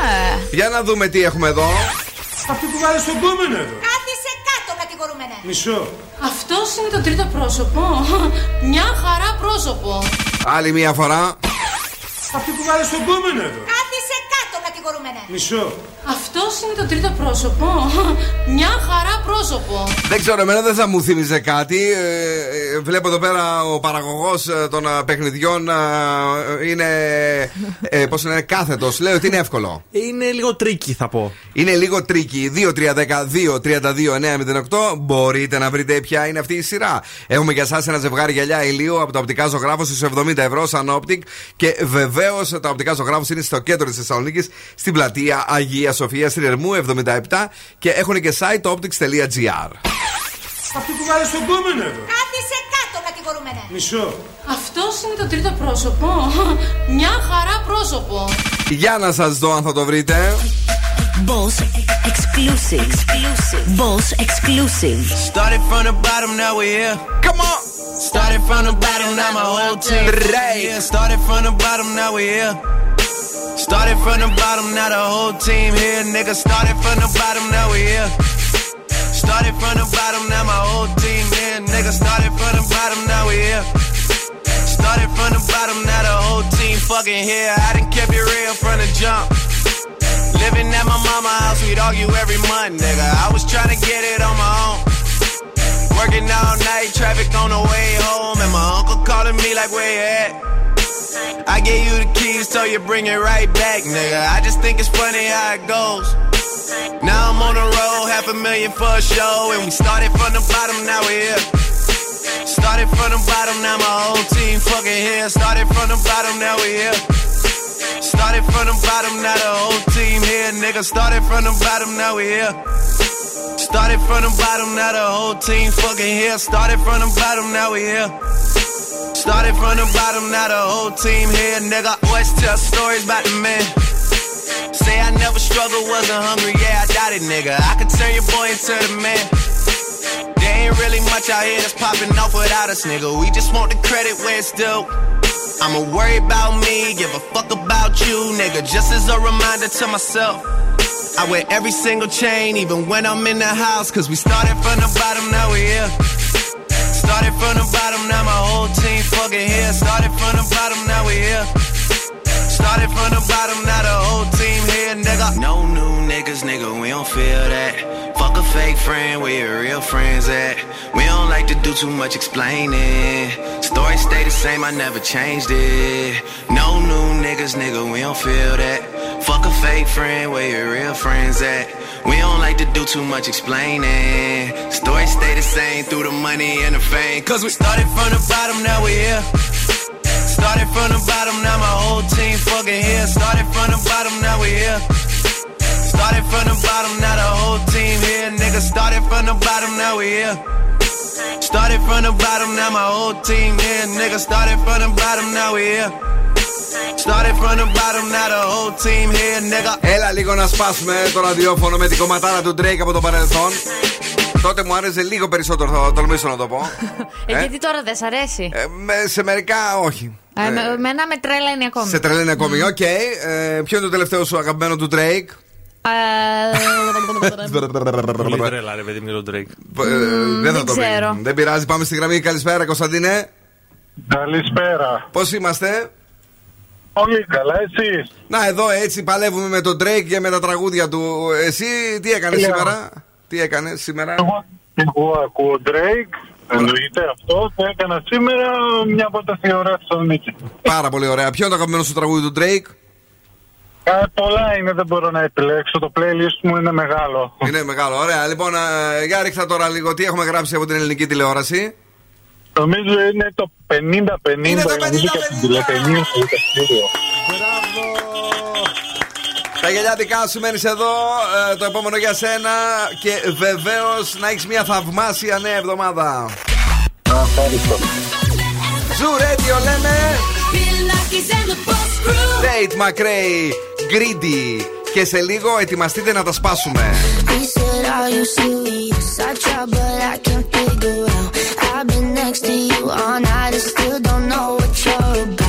[SPEAKER 1] Για να δούμε τι έχουμε εδώ.
[SPEAKER 14] Αυτό που βάλει στον κόμενο εδώ.
[SPEAKER 15] Κάθισε κάτω, κατηγορούμενε.
[SPEAKER 14] Μισό.
[SPEAKER 16] Αυτός είναι το τρίτο πρόσωπο. Μια χαρά πρόσωπο.
[SPEAKER 1] Άλλη μία φορά.
[SPEAKER 14] Αυτό που βάλει στον κόμενο εδώ.
[SPEAKER 15] Κάθισε κάτω, κατηγορούμενε.
[SPEAKER 14] Μισό.
[SPEAKER 16] Αυτός είναι το τρίτο πρόσωπο. Μια χαρά πρόσωπο.
[SPEAKER 1] Δεν ξέρω, εμένα δεν θα μου θύμιζε κάτι. Ε, ε, βλέπω εδώ πέρα ο παραγωγός των ε, παιχνιδιών ε, είναι. Ε, Πώς είναι, κάθετος. Λέει ότι είναι εύκολο.
[SPEAKER 4] Είναι λίγο tricky, θα πω.
[SPEAKER 1] Είναι λίγο tricky. 2-3-10-2-32-908. Μπορείτε να βρείτε ποια είναι αυτή η σειρά. Έχουμε για εσάς ένα ζευγάρι γυαλιά ηλίου από τα οπτικά ζωγράφο στου 70 ευρώ Sun Optic. Και βεβαίως τα οπτικά ζωγράφο είναι στο κέντρο της Θεσσαλονίκης, στην πλατεία Αγία Σοφία Ρερμού 77 και έχουν και site optics.gr.
[SPEAKER 14] Αυτό που βάλει στον κόμενο εδώ.
[SPEAKER 15] Κάθισε κάτω, κατηγορούμενε.
[SPEAKER 14] Μισό.
[SPEAKER 16] Αυτό είναι το τρίτο πρόσωπο. Μια χαρά πρόσωπο.
[SPEAKER 1] Για να σα δω αν θα το βρείτε.
[SPEAKER 3] Boss exclusive. Boss exclusive.
[SPEAKER 8] Started from the bottom, now we're here.
[SPEAKER 1] Come on.
[SPEAKER 8] Started from the bottom, now my whole team.
[SPEAKER 1] Right.
[SPEAKER 8] Yeah, started from the bottom, now we're here. Started from the bottom, now the whole team here. Nigga, started from the bottom, now we here. Started from the bottom, now my whole team here. Nigga, started from the bottom, now we here. Started from the bottom, now the whole team fucking here. I done kept it real from the jump. Living at my mama house, we'd argue every month, nigga. I was trying to get it on my own. Working all night, traffic on the way home, and my uncle calling me like, where you at? I gave you the keys, so you bring it right back, nigga. I just think it's funny how it goes. Now I'm on the road, half a million for a show, and we started from the bottom, now we're here. Started from the bottom, now my whole team fucking here. Started from the bottom, now we're here. Started from the bottom, now the whole team here, nigga. Started from the bottom, now we here. Started from the bottom, now the whole team fucking here. Started from the bottom, now we here. Started from the bottom, now the whole team here, nigga. Always tell stories about the man. Say I never struggled, wasn't hungry, yeah, I doubt it, nigga. I could turn your boy into the man. There ain't really much out here that's popping off without us, nigga. We just want the credit where it's due. I'ma worry about me, give a fuck about you, nigga. Just as a reminder to myself. I wear every single chain, even when I'm in the house. Cause we started from the bottom, now we here. Started from the bottom, now my whole team fucking here. Started from the bottom, now we here. Started from the bottom, now the whole team here, nigga. No new niggas, nigga, we don't feel that. Fuck a fake friend, where your real friends at? We don't like to do too much explaining. Story stay the same, I never changed it. No new niggas, nigga, we don't feel that. Fuck a fake friend, where your real friends at? We don't like to do too much explaining Story
[SPEAKER 17] came through the money and the fame. Cause we started from the bottom, now we here. Started from the bottom, now my whole team fucking here. Started from the bottom, now we here. Started from the bottom, now the whole team here. Nigga, started from the bottom, now we here. Started from the bottom, now my whole team here. Nigga, started from the bottom, now we here. Started from the bottom, now the whole team here, nigga.
[SPEAKER 1] Έλα λίγο να σπάσουμε το ραδιόφωνο με την κομματάρα του Drake από το παρελθόν. Τότε μου άρεσε λίγο περισσότερο, θα τολμήσω να το πω.
[SPEAKER 2] Ε, γιατί τώρα δεν σ' αρέσει;
[SPEAKER 1] Ε, με- σε μερικά όχι.
[SPEAKER 2] Ε, με- Εμένα με τρέλανε ακόμη.
[SPEAKER 1] Σε τρελαίνει ακόμη. Οκ. Ε, ποιο είναι το τελευταίο σου αγαπημένο του Drake;
[SPEAKER 4] Πολύ τρέλα, ρε παιδί μου, για τον Drake.
[SPEAKER 1] Ε, δεν θα
[SPEAKER 2] δεν
[SPEAKER 1] το πει.
[SPEAKER 2] ξέρω.
[SPEAKER 1] Δεν πειράζει, πάμε στη γραμμή. Καλησπέρα, Κωνσταντίνε.
[SPEAKER 18] Καλησπέρα.
[SPEAKER 1] Πώς είμαστε,
[SPEAKER 18] Πολύ καλά, εσύ;
[SPEAKER 1] Να, εδώ έτσι παλεύουμε με τον Drake και με τα τραγούδια του. Εσύ τι έκανες
[SPEAKER 18] Λέω.
[SPEAKER 1] σήμερα, Τι έκανε σήμερα;
[SPEAKER 18] Εγώ ακούω Drake. Εννοείται αυτό. Το έκανα σήμερα μια από τα θεωρία στο Νίκη.
[SPEAKER 1] Πάρα πολύ ωραία. Ποιο είναι το αγαπημένο σου τραγούδι του Drake;
[SPEAKER 18] Ε, πολλά είναι, δεν μπορώ να επιλέξω. Το playlist μου είναι μεγάλο.
[SPEAKER 1] Είναι μεγάλο, ωραία. Λοιπόν, ε, για ρίχτα τώρα λίγο τι έχουμε γράψει από την ελληνική τηλεόραση;
[SPEAKER 18] Νομίζω είναι το 50-50
[SPEAKER 1] Είναι το
[SPEAKER 18] νομίζω και από την τηλετενία στο δικαστήριο.
[SPEAKER 1] Τα γυαλιά δικά σου μένεις εδώ. ε, το επόμενο για σένα. Και βεβαίως να έχεις μια θαυμάσια νέα εβδομάδα. Ζου Radio λέμε. Date McRae, Greedy. Και σε λίγο ετοιμαστείτε να τα σπάσουμε.
[SPEAKER 19] He said, Are you serious? I try, but I can't figure out. I've been next to you all night and still don't know what you're about.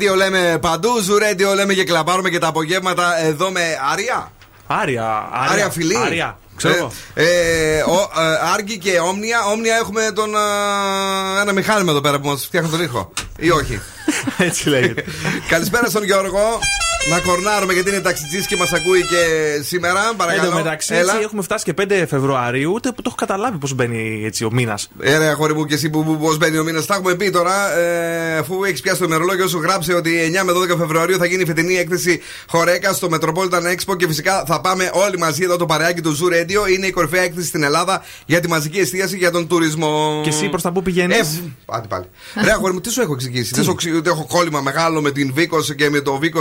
[SPEAKER 1] Radio λέμε παντού, Ζου Radio λέμε και κλαμπάρουμε και τα απογεύματα εδώ με Άρια.
[SPEAKER 4] Άρια.
[SPEAKER 1] Άρια φιλή.
[SPEAKER 4] Άρια. Ξέρω εγώ.
[SPEAKER 1] Ε, ε, ο, ε, Άργη και Όμνια. Όμνια έχουμε τον. ε, ένα μηχάνημα εδώ πέρα που μας φτιάχνει τον ήχο. Ή όχι. <laughs>
[SPEAKER 4] Έτσι λέγεται.
[SPEAKER 1] Καλησπέρα στον Γιώργο. Να κορνάρουμε γιατί είναι ταξιτζής και μας ακούει και σήμερα.
[SPEAKER 4] Εν
[SPEAKER 1] Παρακαλώ.
[SPEAKER 4] τω μεταξύ,
[SPEAKER 1] Έλα.
[SPEAKER 4] έτσι, έχουμε φτάσει και 5 Φεβρουαρίου, ούτε που το έχω καταλάβει πώς μπαίνει έτσι ο μήνας.
[SPEAKER 1] Ε, ρε, αγόρι μου και εσύ που, που πώς μπαίνει ο μήνας. Τα έχουμε πει τώρα. Ε, αφού έχεις πιάσει το ημερολόγιο σου, γράψε ότι 9 με 12 Φεβρουαρίου θα γίνει η φετινή έκθεση Χορέκας στο Metropolitan Expo και φυσικά θα πάμε όλοι μαζί εδώ το παρεάκι του Zoo Radio. Είναι η κορυφαία έκθεση στην Ελλάδα για τη μαζική εστίαση για τον τουρισμό.
[SPEAKER 4] Και εσύ προς τα πού πηγαίνεις;
[SPEAKER 1] Ε, πάτε πάλι. Ρε, αγόρι μου, τι σου έχω εξηγήσει; Δεν σου έχω εξηγήσει ότι έχω κόλλημα μεγάλο με την Βίκο και με το Βίκο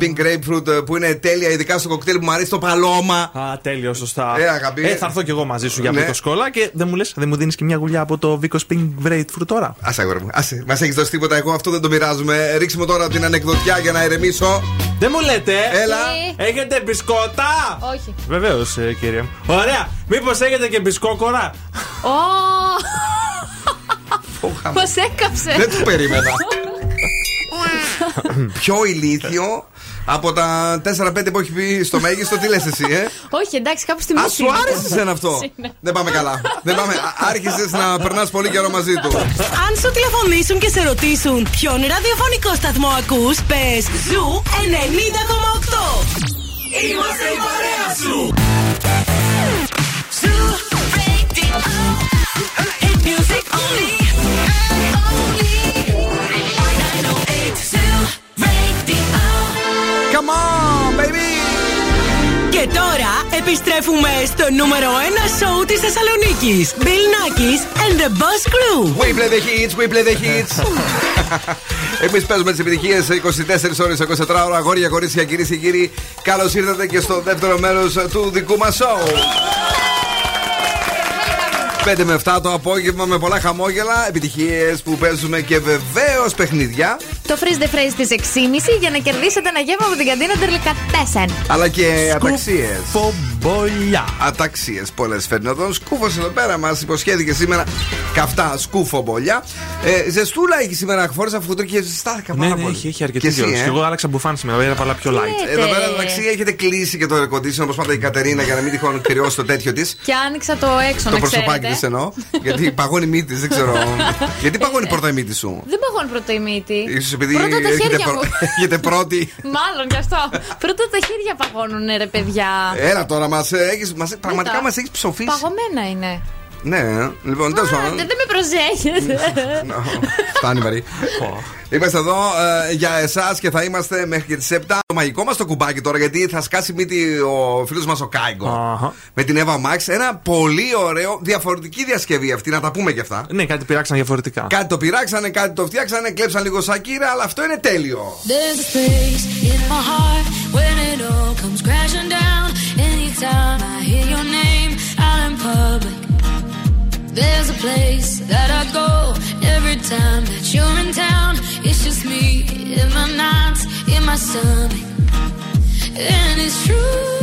[SPEAKER 1] Pink Grapefruit ε, που είναι τέλεια, ειδικά στο κοκτέιλ που μου αρέσει το παλώμα.
[SPEAKER 4] Α, τέλειος, σωστά.
[SPEAKER 1] Ε, αγάπη.
[SPEAKER 4] Ε, θα έρθω κι εγώ μαζί σου για
[SPEAKER 1] Ναι.
[SPEAKER 4] ναι. σκόλα και δεν μου λες, δεν μου δίνεις και μια γουλιά από το Vico Spring Grapefruit τώρα.
[SPEAKER 1] Άσε, αγόρι μου. Άσε. Μας έχεις δώσει τίποτα. Εγώ αυτό δεν το μοιράζουμε. Ρίξε μου τώρα την ανεκδοτιά για να ηρεμήσω.
[SPEAKER 4] Δεν μου λέτε,
[SPEAKER 1] Έλα.
[SPEAKER 4] Έχετε μπισκότα!
[SPEAKER 2] Όχι.
[SPEAKER 4] Βεβαίως, κύριε μου. Ωραία, μήπως έχετε και μπισκόκορα; <laughs>
[SPEAKER 2] Ω! Πώς έκαψες;
[SPEAKER 1] Δεν το περίμενα. <laughs> Πιο ηλίθιο από τα 4-5 που έχει πει στο μέγιστο, τι λες εσύ, ε;
[SPEAKER 2] Όχι, εντάξει, κάπου στη
[SPEAKER 1] Α,
[SPEAKER 2] μέση.
[SPEAKER 1] σου άρεσε εσένα αυτό;
[SPEAKER 2] Είναι.
[SPEAKER 1] Δεν πάμε καλά. Δεν πάμε. Άρχισες να περνάς πολύ καιρό μαζί του.
[SPEAKER 3] Αν σου τηλεφωνήσουν και σε ρωτήσουν ποιον ραδιοφωνικό σταθμό ακούς, πες Zoo 90,8. Είμαστε η παρέα σου. Zoo Radio. Hit music only.
[SPEAKER 1] Come on, baby!
[SPEAKER 3] Και τώρα επιστρέφουμε στο νούμερο 1 σόου της Θεσσαλονίκης. Bill Nakis and the Boss Crew.
[SPEAKER 1] We play the hits, we play the hits. <laughs> Εμείς παίζουμε τις επιτυχίες 24 ώρες, 24 ώρα. Αγόρια, κορίτσια, κυρίες και κύριοι, καλώς ήρθατε και στο δεύτερο μέρος του δικού μας show. 5 με 7 το απόγευμα με πολλά χαμόγελα, επιτυχίες που παίζουμε και βεβαίως παιχνίδια.
[SPEAKER 2] Το freeze the phrase της 6.30 για να κερδίσετε ένα γεύμα από την καντίνα Τερλικατέσεν.
[SPEAKER 1] Αλλά και αταξίες.
[SPEAKER 4] Φομπολιά.
[SPEAKER 1] Αταξίες πολλές φέρνει εδώ. Σκούφος εδώ πέρα μας υποσχέθηκε σήμερα καυτά σκούφομπολιά. Ε, ζεστούλα έχει σήμερα φόρεσα φούτρο και ζεστάθηκα
[SPEAKER 4] Ναι,
[SPEAKER 1] πάρα
[SPEAKER 4] ναι,
[SPEAKER 1] πολύ.
[SPEAKER 4] έχει, έχει αρκετή
[SPEAKER 1] Και εσύ,
[SPEAKER 4] καιρό.
[SPEAKER 1] ε;
[SPEAKER 4] Και εγώ άλλαξα μπουφάν σήμερα, era πάρα πιο light.
[SPEAKER 2] Ναι.
[SPEAKER 1] Εδώ πέρα εντάξει έχετε κλείσει και το air condition όπως πάντα η Κατερίνα για να μην τυχόν κρυώσει το τέτοιο της.
[SPEAKER 2] Και άνοιξα το έξω,
[SPEAKER 1] Το
[SPEAKER 2] να
[SPEAKER 1] προσωπάκι
[SPEAKER 2] ξέρετε.
[SPEAKER 1] τη εννοώ. Γιατί παγώνει η μύτης, δεν ξέρω. <laughs> Γιατί παγώνει πρώτα η μύτη σου;
[SPEAKER 2] Δεν παγώνει πρώτα η μύτη.
[SPEAKER 1] σω επειδή
[SPEAKER 2] Πρώτα τα
[SPEAKER 1] έρχεται,
[SPEAKER 2] χέρια
[SPEAKER 1] πρω-
[SPEAKER 2] μου. <laughs>
[SPEAKER 1] έρχεται πρώτη.
[SPEAKER 2] Μάλλον γι' αυτό. Πρώτα τα χέρια παγώνουν, ρε παιδιά.
[SPEAKER 1] Έλα τώρα, μας έχεις, μας, πραγματικά
[SPEAKER 2] Κοίτα.
[SPEAKER 1] μας έχεις ψοφήσει.
[SPEAKER 2] Παγωμένα είναι.
[SPEAKER 1] Ναι, λοιπόν, τέλος
[SPEAKER 2] Α,
[SPEAKER 1] πάντων.
[SPEAKER 2] δεν δεν με προσέχετε. <laughs>
[SPEAKER 1] Φτάνει, Μαρή. Είμαστε εδώ ε, για εσάς και θα είμαστε μέχρι και τις 7. Το μαγικό μας το κουμπάκι τώρα, γιατί θα σκάσει μύτη ο φίλος μας ο Κάιγκο. Με την Εύα Max. Ένα πολύ ωραίο, διαφορετική διασκευή αυτή, να τα πούμε και αυτά.
[SPEAKER 4] Ναι, κάτι πειράξαν διαφορετικά.
[SPEAKER 1] Κάτι το πειράξανε, κάτι το φτιάξανε, κλέψαν λίγο σακύρα, αλλά αυτό είναι τέλειο.
[SPEAKER 6] There's a space in my heart when it all comes crashing down. Anytime I hear your name out in public, there's a place that I go every time that you're in town. My stomach. And it's true,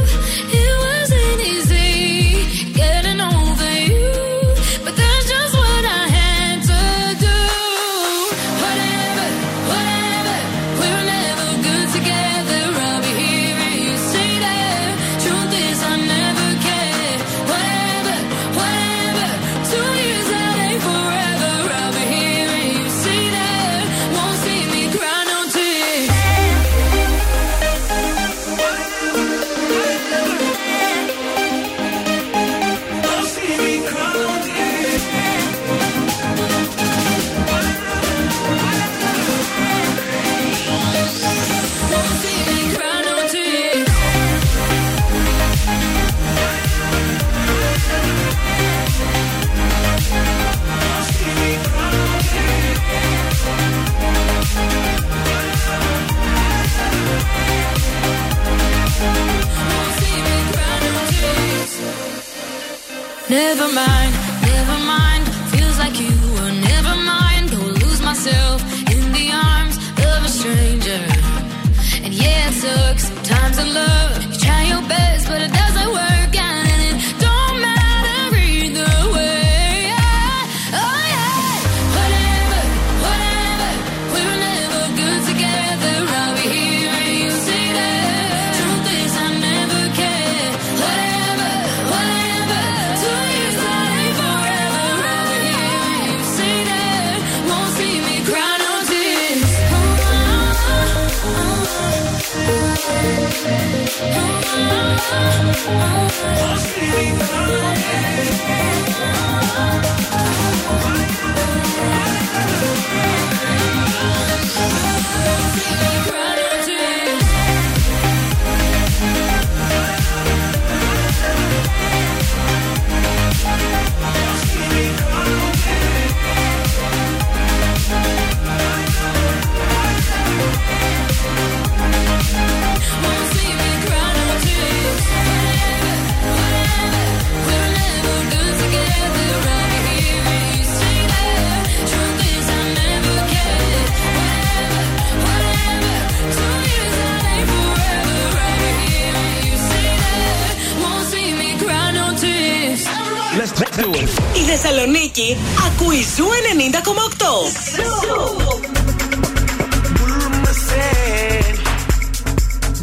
[SPEAKER 3] Η Θεσσαλονίκη ακούει Ζου 90,8.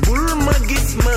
[SPEAKER 8] Bulma gis ma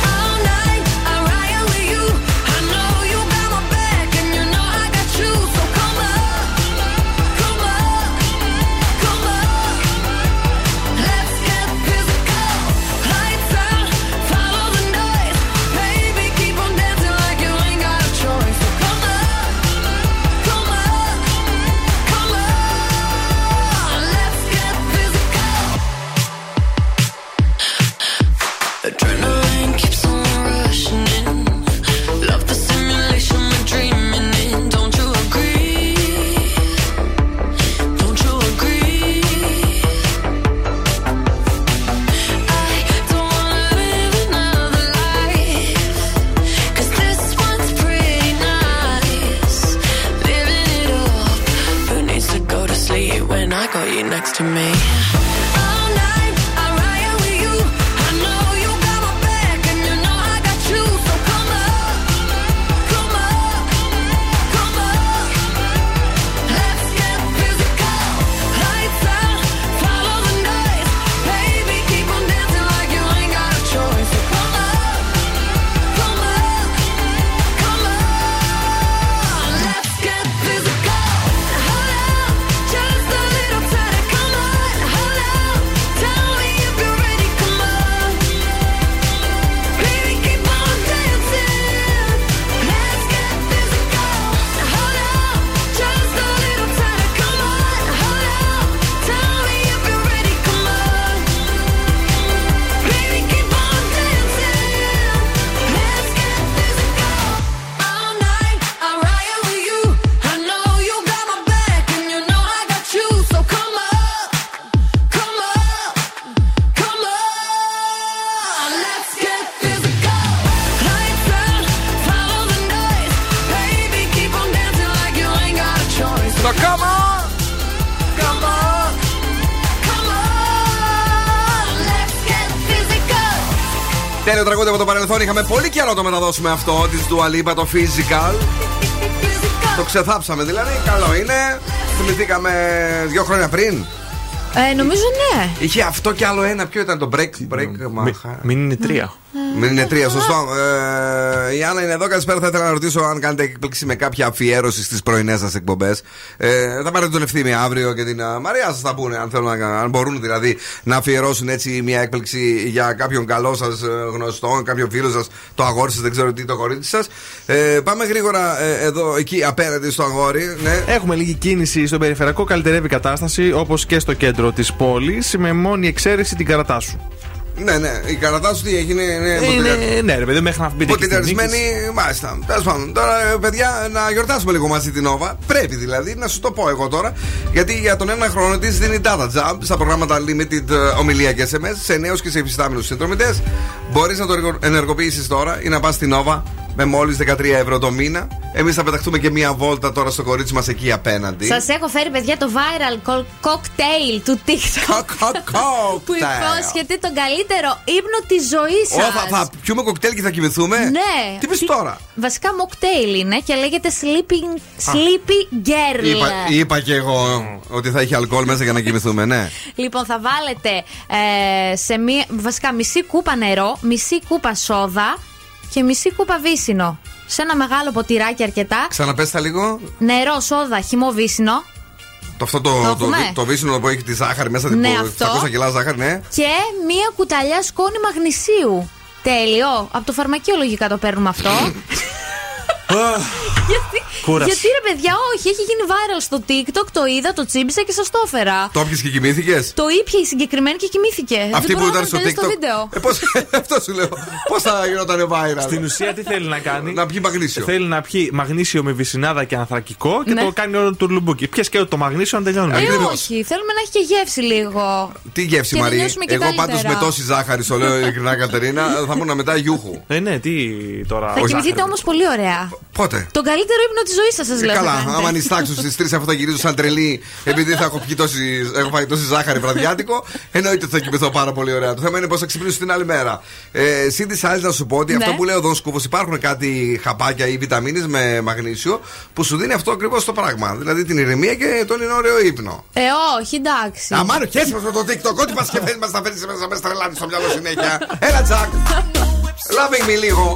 [SPEAKER 1] Είχαμε πολύ καιρό να το μεταδώσουμε αυτό της Dua Lipa, το physical. Το ξεθάψαμε δηλαδή. Καλό είναι. Θυμηθήκαμε δύο χρόνια πριν.
[SPEAKER 2] Ε, νομίζω ναι.
[SPEAKER 1] Είχε αυτό και άλλο ένα. Ποιο ήταν το break, break μάχα.
[SPEAKER 4] Μην είναι τρία.
[SPEAKER 1] Μην είναι τρία, σωστό. Ε, η Άννα είναι εδώ. Καλησπέρα. Θα ήθελα να ρωτήσω αν κάνετε έκπληξη με κάποια αφιέρωση στις πρωινές σας εκπομπές. Ε, θα πάρετε τον ευθύνη αύριο και την α, Μαρία σας θα πούνε, αν, θέλουν να, αν μπορούν δηλαδή να αφιερώσουν έτσι μια έκπληξη για κάποιον καλό σας γνωστό, κάποιον φίλο σας, το αγόρι σας, δεν ξέρω τι, το κορίτσι σας. Ε, πάμε γρήγορα ε, εδώ, εκεί απέναντι στο αγόρι. Ναι.
[SPEAKER 4] Έχουμε λίγη κίνηση στον περιφερειακό, καλυτερεύει η κατάσταση όπως και στο κέντρο της πόλης, με μόνη εξαίρεση την καρατάσου.
[SPEAKER 1] Ναι, ναι, η καρατά σου τι έγινε. Είναι,
[SPEAKER 4] Είναι, ναι, ρε παιδί, μέχρι να μπείτε και στην
[SPEAKER 1] Ποτιτερισμένη, μάλιστα. Τέλος πάντων, τώρα ε, παιδιά, να γιορτάσουμε λίγο μαζί την Nova. Πρέπει δηλαδή, να σου το πω εγώ τώρα. Γιατί για τον ένα χρόνο της δίνει data jump στα προγράμματα limited ε, ομιλία και SMS σε νέους και σε υφιστάμενους συνδρομητές. Μπορείς να το ενεργοποιήσεις τώρα ή να πας στην Nova με μόλις 13 ευρώ το μήνα. Εμείς θα πεταχτούμε και μία βόλτα τώρα στο κορίτσι μας εκεί απέναντι.
[SPEAKER 2] Σας έχω φέρει, παιδιά, το viral co- cocktail του TikTok. που υπόσχεται τον καλύτερο ύπνο της ζωής
[SPEAKER 1] Ω,
[SPEAKER 2] σας.
[SPEAKER 1] θα, θα πιούμε κοκτέιλ και θα κοιμηθούμε;
[SPEAKER 2] Ναι.
[SPEAKER 1] Τι πεις τώρα;
[SPEAKER 2] Βασικά mocktail είναι και λέγεται sleeping, sleepy girl.
[SPEAKER 1] Είπα, είπα και εγώ ότι θα έχει αλκοόλ μέσα για να κοιμηθούμε, ναι.
[SPEAKER 2] Λοιπόν, θα βάλετε ε, σε μία, βασικά μισή κούπα νερό, μισή κούπα σόδα και μισή κούπα βύσινο. Σε ένα μεγάλο ποτηράκι αρκετά.
[SPEAKER 1] Ξαναπες τα λίγο.
[SPEAKER 2] Νερό, σόδα, χυμό βύσινο.
[SPEAKER 1] Το, αυτό το,
[SPEAKER 2] Το
[SPEAKER 1] το,
[SPEAKER 2] έχουμε;
[SPEAKER 1] το, βύσινο που έχει τη ζάχαρη μέσα,
[SPEAKER 2] Ναι,
[SPEAKER 1] την
[SPEAKER 2] αυτό.
[SPEAKER 1] 700 κιλά ζάχαρη, ναι.
[SPEAKER 2] Και μία κουταλιά σκόνη μαγνησίου. Τέλειο. Από το φαρμακείο λογικά το παίρνουμε αυτό. <laughs> γιατί,
[SPEAKER 1] Κούραση.
[SPEAKER 2] γιατί ρε παιδιά, όχι, έχει γίνει viral στο TikTok, το είδα, το τσίμπησα και σας το έφερα.
[SPEAKER 1] Το πιες και κοιμήθηκες;
[SPEAKER 2] Το ήπια η συγκεκριμένη και κοιμήθηκε.
[SPEAKER 1] Αυτή
[SPEAKER 2] Δεν
[SPEAKER 1] που
[SPEAKER 2] μπορώ να
[SPEAKER 1] ήταν στο
[SPEAKER 2] τελειώσω
[SPEAKER 1] TikTok.
[SPEAKER 2] Το βίντεο.
[SPEAKER 1] Ε, πώς, <laughs> αυτό σου λέω. Πώς θα γινόταν viral;
[SPEAKER 4] Στην ουσία τι θέλει να κάνει;
[SPEAKER 1] Να πιει μαγνήσιο.
[SPEAKER 4] Θέλει να πιει μαγνήσιο με βυσινάδα και ανθρακικό και
[SPEAKER 2] Ναι.
[SPEAKER 4] το κάνει όλο το λουμπούκι. Πιες και το μαγνήσιο να τελειώνουμε.
[SPEAKER 2] Ε, όχι, θέλουμε να έχει και γεύση λίγο.
[SPEAKER 1] Τι γεύση,
[SPEAKER 2] Και να
[SPEAKER 1] Μαρή;
[SPEAKER 2] νιώσουμε και
[SPEAKER 1] Εγώ πάντως
[SPEAKER 2] καλύτερα.
[SPEAKER 1] με τόση ζάχαρη, στο λέω ειλικρινά, Κατερίνα, θα ήμουν μετά γιούχου.
[SPEAKER 4] Ε, ναι, τι τώρα.
[SPEAKER 2] Θα κοιμηθείτε όμως πολύ ωραία.
[SPEAKER 1] Πότε;
[SPEAKER 2] Τον καλύτερο καλύτερο ύπνο της ζωής σας, σας
[SPEAKER 1] Ε,
[SPEAKER 2] λέω.
[SPEAKER 1] Καλά,
[SPEAKER 2] θα κάνετε.
[SPEAKER 1] άμα νιστάξω στις 3 αφού θα γυρίζω σαν τρελή, επειδή θα έχω, πιει τόση, έχω φάει τόση ζάχαρη βραδιάτικο, εννοείται ότι θα κοιμηθώ πάρα πολύ ωραία. Το θέμα είναι πώς θα ξυπνήσω την άλλη μέρα. Ε, Συν τη άλλη, να σου πω ότι
[SPEAKER 2] Ναι.
[SPEAKER 1] αυτό που λέει ο Δον Σκούφο, υπάρχουν κάτι χαπάκια ή βιταμίνες με μαγνήσιο που σου δίνει αυτό ακριβώς το πράγμα. Δηλαδή την ηρεμία και τον είναι ωραίο ύπνο.
[SPEAKER 2] Ε, όχι, εντάξει.
[SPEAKER 1] Αμάνο, και έτσι με το TikTok, ό,τι πα και φέρνει μα τα φέρνει μέσα με στρελάνεις στο μυαλό συνέχεια. Έλα, Τζακ. <laughs> Loving me λίγο.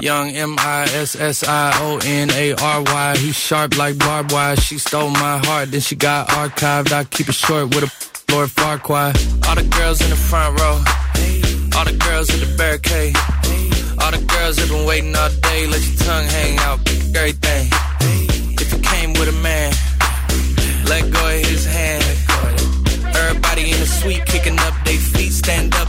[SPEAKER 7] Young M I S S I O N A R Y. He sharp like barbed wire. She stole my heart, then she got archived. I keep it short with a Lord Farquhar. All the girls in the front row. All the girls at the barricade. All the girls have been waiting all day. Let your tongue hang out, everything. If you came with a man, let go of his hand. Everybody in the suite kicking up their feet, stand up,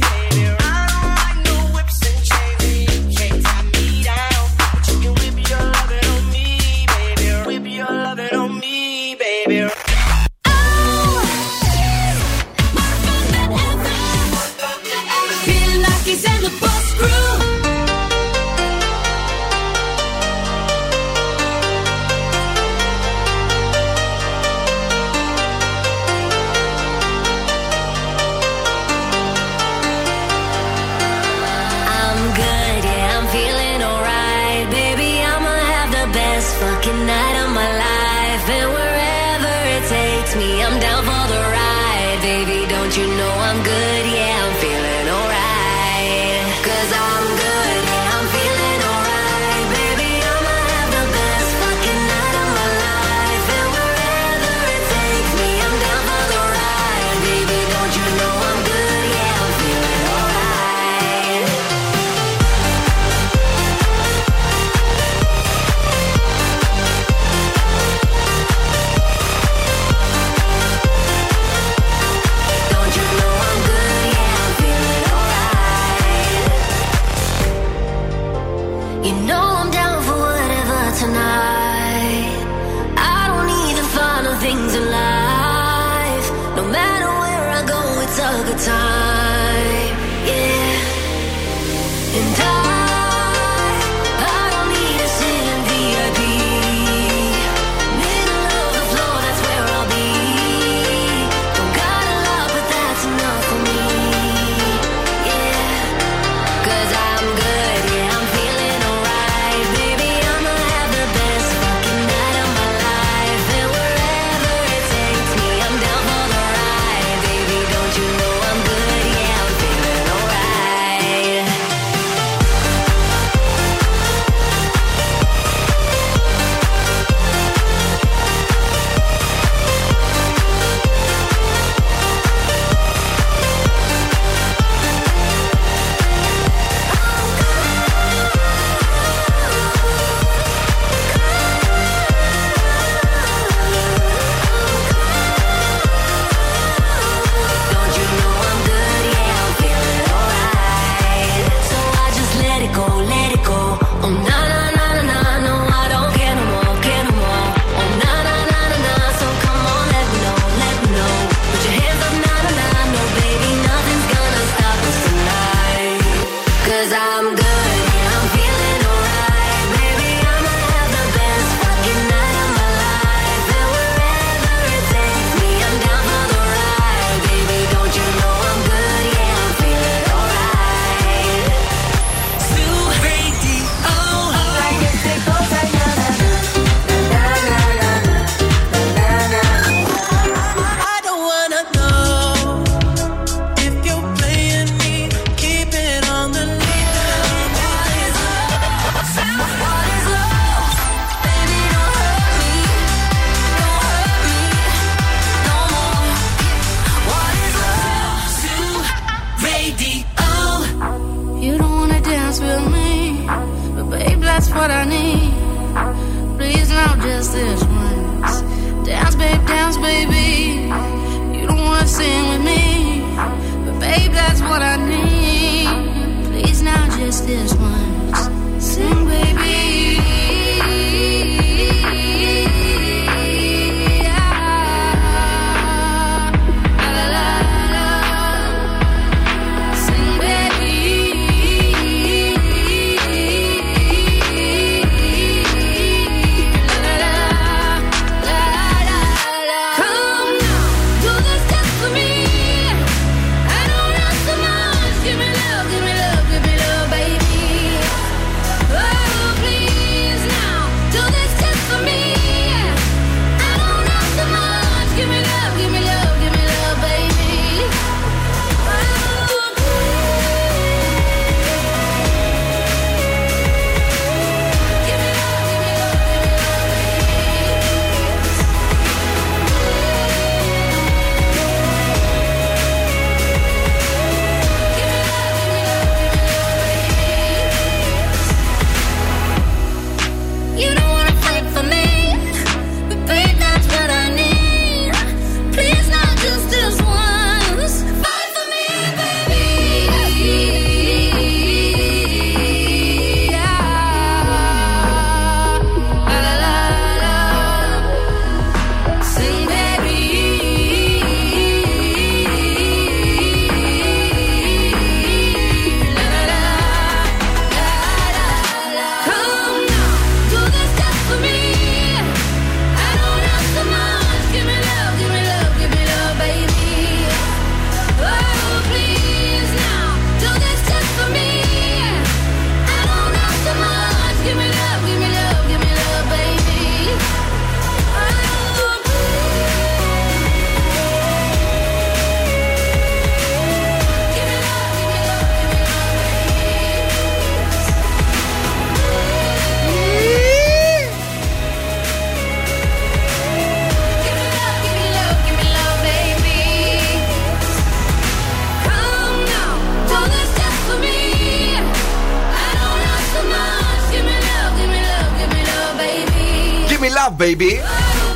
[SPEAKER 20] Love, baby.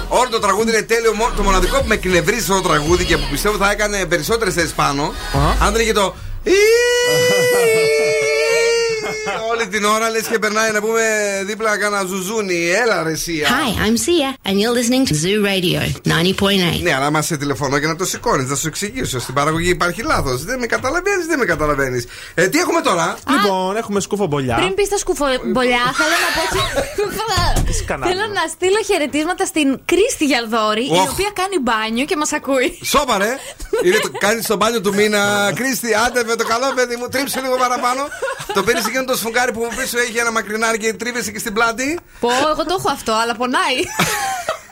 [SPEAKER 1] Όλο το τραγούδι είναι τέλειο. Μο- Το μοναδικό που με εκνευρίζει το τραγούδι και που πιστεύω θα έκανε περισσότερες θέσεις πάνω. Αν δεν είχε το. Όλη την ώρα λες και περνάει να πούμε δίπλα κάνα ζουζούνι. Έλα ρε Σία.
[SPEAKER 21] Hi, I'm Sia, and you're listening to Zoo Radio 90.8.
[SPEAKER 1] Ναι, αλλά άμα σε τηλεφωνώ και να το σηκώνεις, να σου εξηγήσω. Στην παραγωγή υπάρχει λάθος. Δεν με καταλαβαίνεις, δεν με καταλαβαίνεις. Ε, τι έχουμε τώρα;
[SPEAKER 4] Λοιπόν, έχουμε σκουφομπολιά.
[SPEAKER 2] Πριν πεις στα σκουφομπολιά, θέλω να πω.
[SPEAKER 4] κανάλι.
[SPEAKER 2] Θέλω να στείλω χαιρετίσματα στην Κρίστη Γιαλδόρη, η
[SPEAKER 1] Οχ.
[SPEAKER 2] οποία κάνει μπάνιο και μας ακούει.
[SPEAKER 1] Σώπα ρε! <laughs> Είναι το, κάνει στο μπάνιο του μήνα. Κρίστη, άντε με το καλό παιδί μου, τρίψε λίγο παραπάνω. το πήρες εκείνο το σφουγγάρι που πίσω έχει ένα μακρινάρι και τρίβεσαι και στην πλάτη.
[SPEAKER 2] Πω, εγώ το έχω αυτό, αλλά πονάει. <laughs>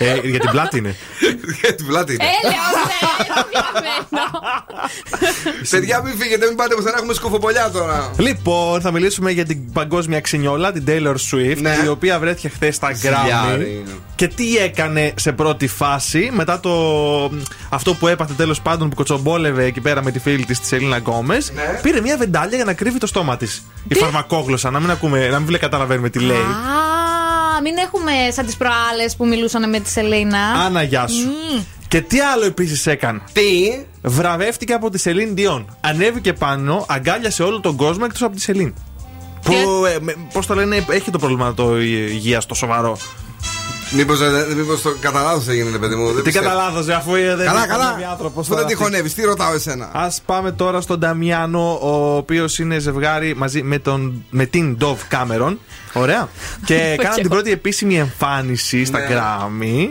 [SPEAKER 4] Ε, για την πλάτη είναι. <laughs>
[SPEAKER 1] Για την πλάτη είναι.
[SPEAKER 2] Έλεος, ρε,
[SPEAKER 1] Παιδιά, μην φύγετε, μην πάτε πουθενά, έχουμε κουτσομπολιά τώρα.
[SPEAKER 4] Λοιπόν, θα μιλήσουμε για την παγκόσμια ξινίλα, την Taylor Swift,
[SPEAKER 1] Ναι.
[SPEAKER 4] η οποία βρέθηκε χθες στα Grammy.
[SPEAKER 1] Ζηλιάρη.
[SPEAKER 4] Και τι έκανε σε πρώτη φάση, μετά το αυτό που έπαθε τέλος πάντων που κουτσομπόλευε εκεί πέρα με τη φίλη της, της Selena Gomez,
[SPEAKER 1] Ναι.
[SPEAKER 4] πήρε μια βεντάλια για να κρύβει το στόμα της. Η φαρμακόγλωσσα, να μην, ακούμε, να μην βλέ- καταλαβαίνουμε τι λέει.
[SPEAKER 2] Α, μην έχουμε σαν τις προάλλες που μιλούσαν με τη Selena.
[SPEAKER 4] Άνα, γεια σου.
[SPEAKER 2] Μμ.
[SPEAKER 4] Και τι άλλο επίσης έκανε.
[SPEAKER 1] Τι;
[SPEAKER 4] Βραβεύτηκε από τη Σελίν Ντιόν. Ανέβηκε πάνω, αγκάλιασε όλο τον κόσμο εκτός από τη Σελίν. Που, ε, με- πώς το λένε, έχει το πρόβλημα το υγεία το σοβαρό.
[SPEAKER 1] Μήπως μήπως το κατά λάθος έγινε, ρε παιδί μου. δεν
[SPEAKER 4] Τι
[SPEAKER 1] πιστεύω.
[SPEAKER 4] κατά λάθος, αφού ε, δεν
[SPEAKER 1] Καλά,
[SPEAKER 4] είναι
[SPEAKER 1] καλά.
[SPEAKER 4] άνθρωπος
[SPEAKER 1] Πού δεν
[SPEAKER 4] τώρα
[SPEAKER 1] τη
[SPEAKER 4] αυτή.
[SPEAKER 1] χωνεύει, τι ρωτάω εσένα;
[SPEAKER 4] Α πάμε τώρα στον Νταμιάνο, ο οποίος είναι ζευγάρι μαζί με, τον, με την Dove Cameron. Ωραία. και <laughs>
[SPEAKER 2] Οκ.
[SPEAKER 4] κάναν την πρώτη επίσημη εμφάνιση στα
[SPEAKER 1] Ναι.
[SPEAKER 4] Grammy.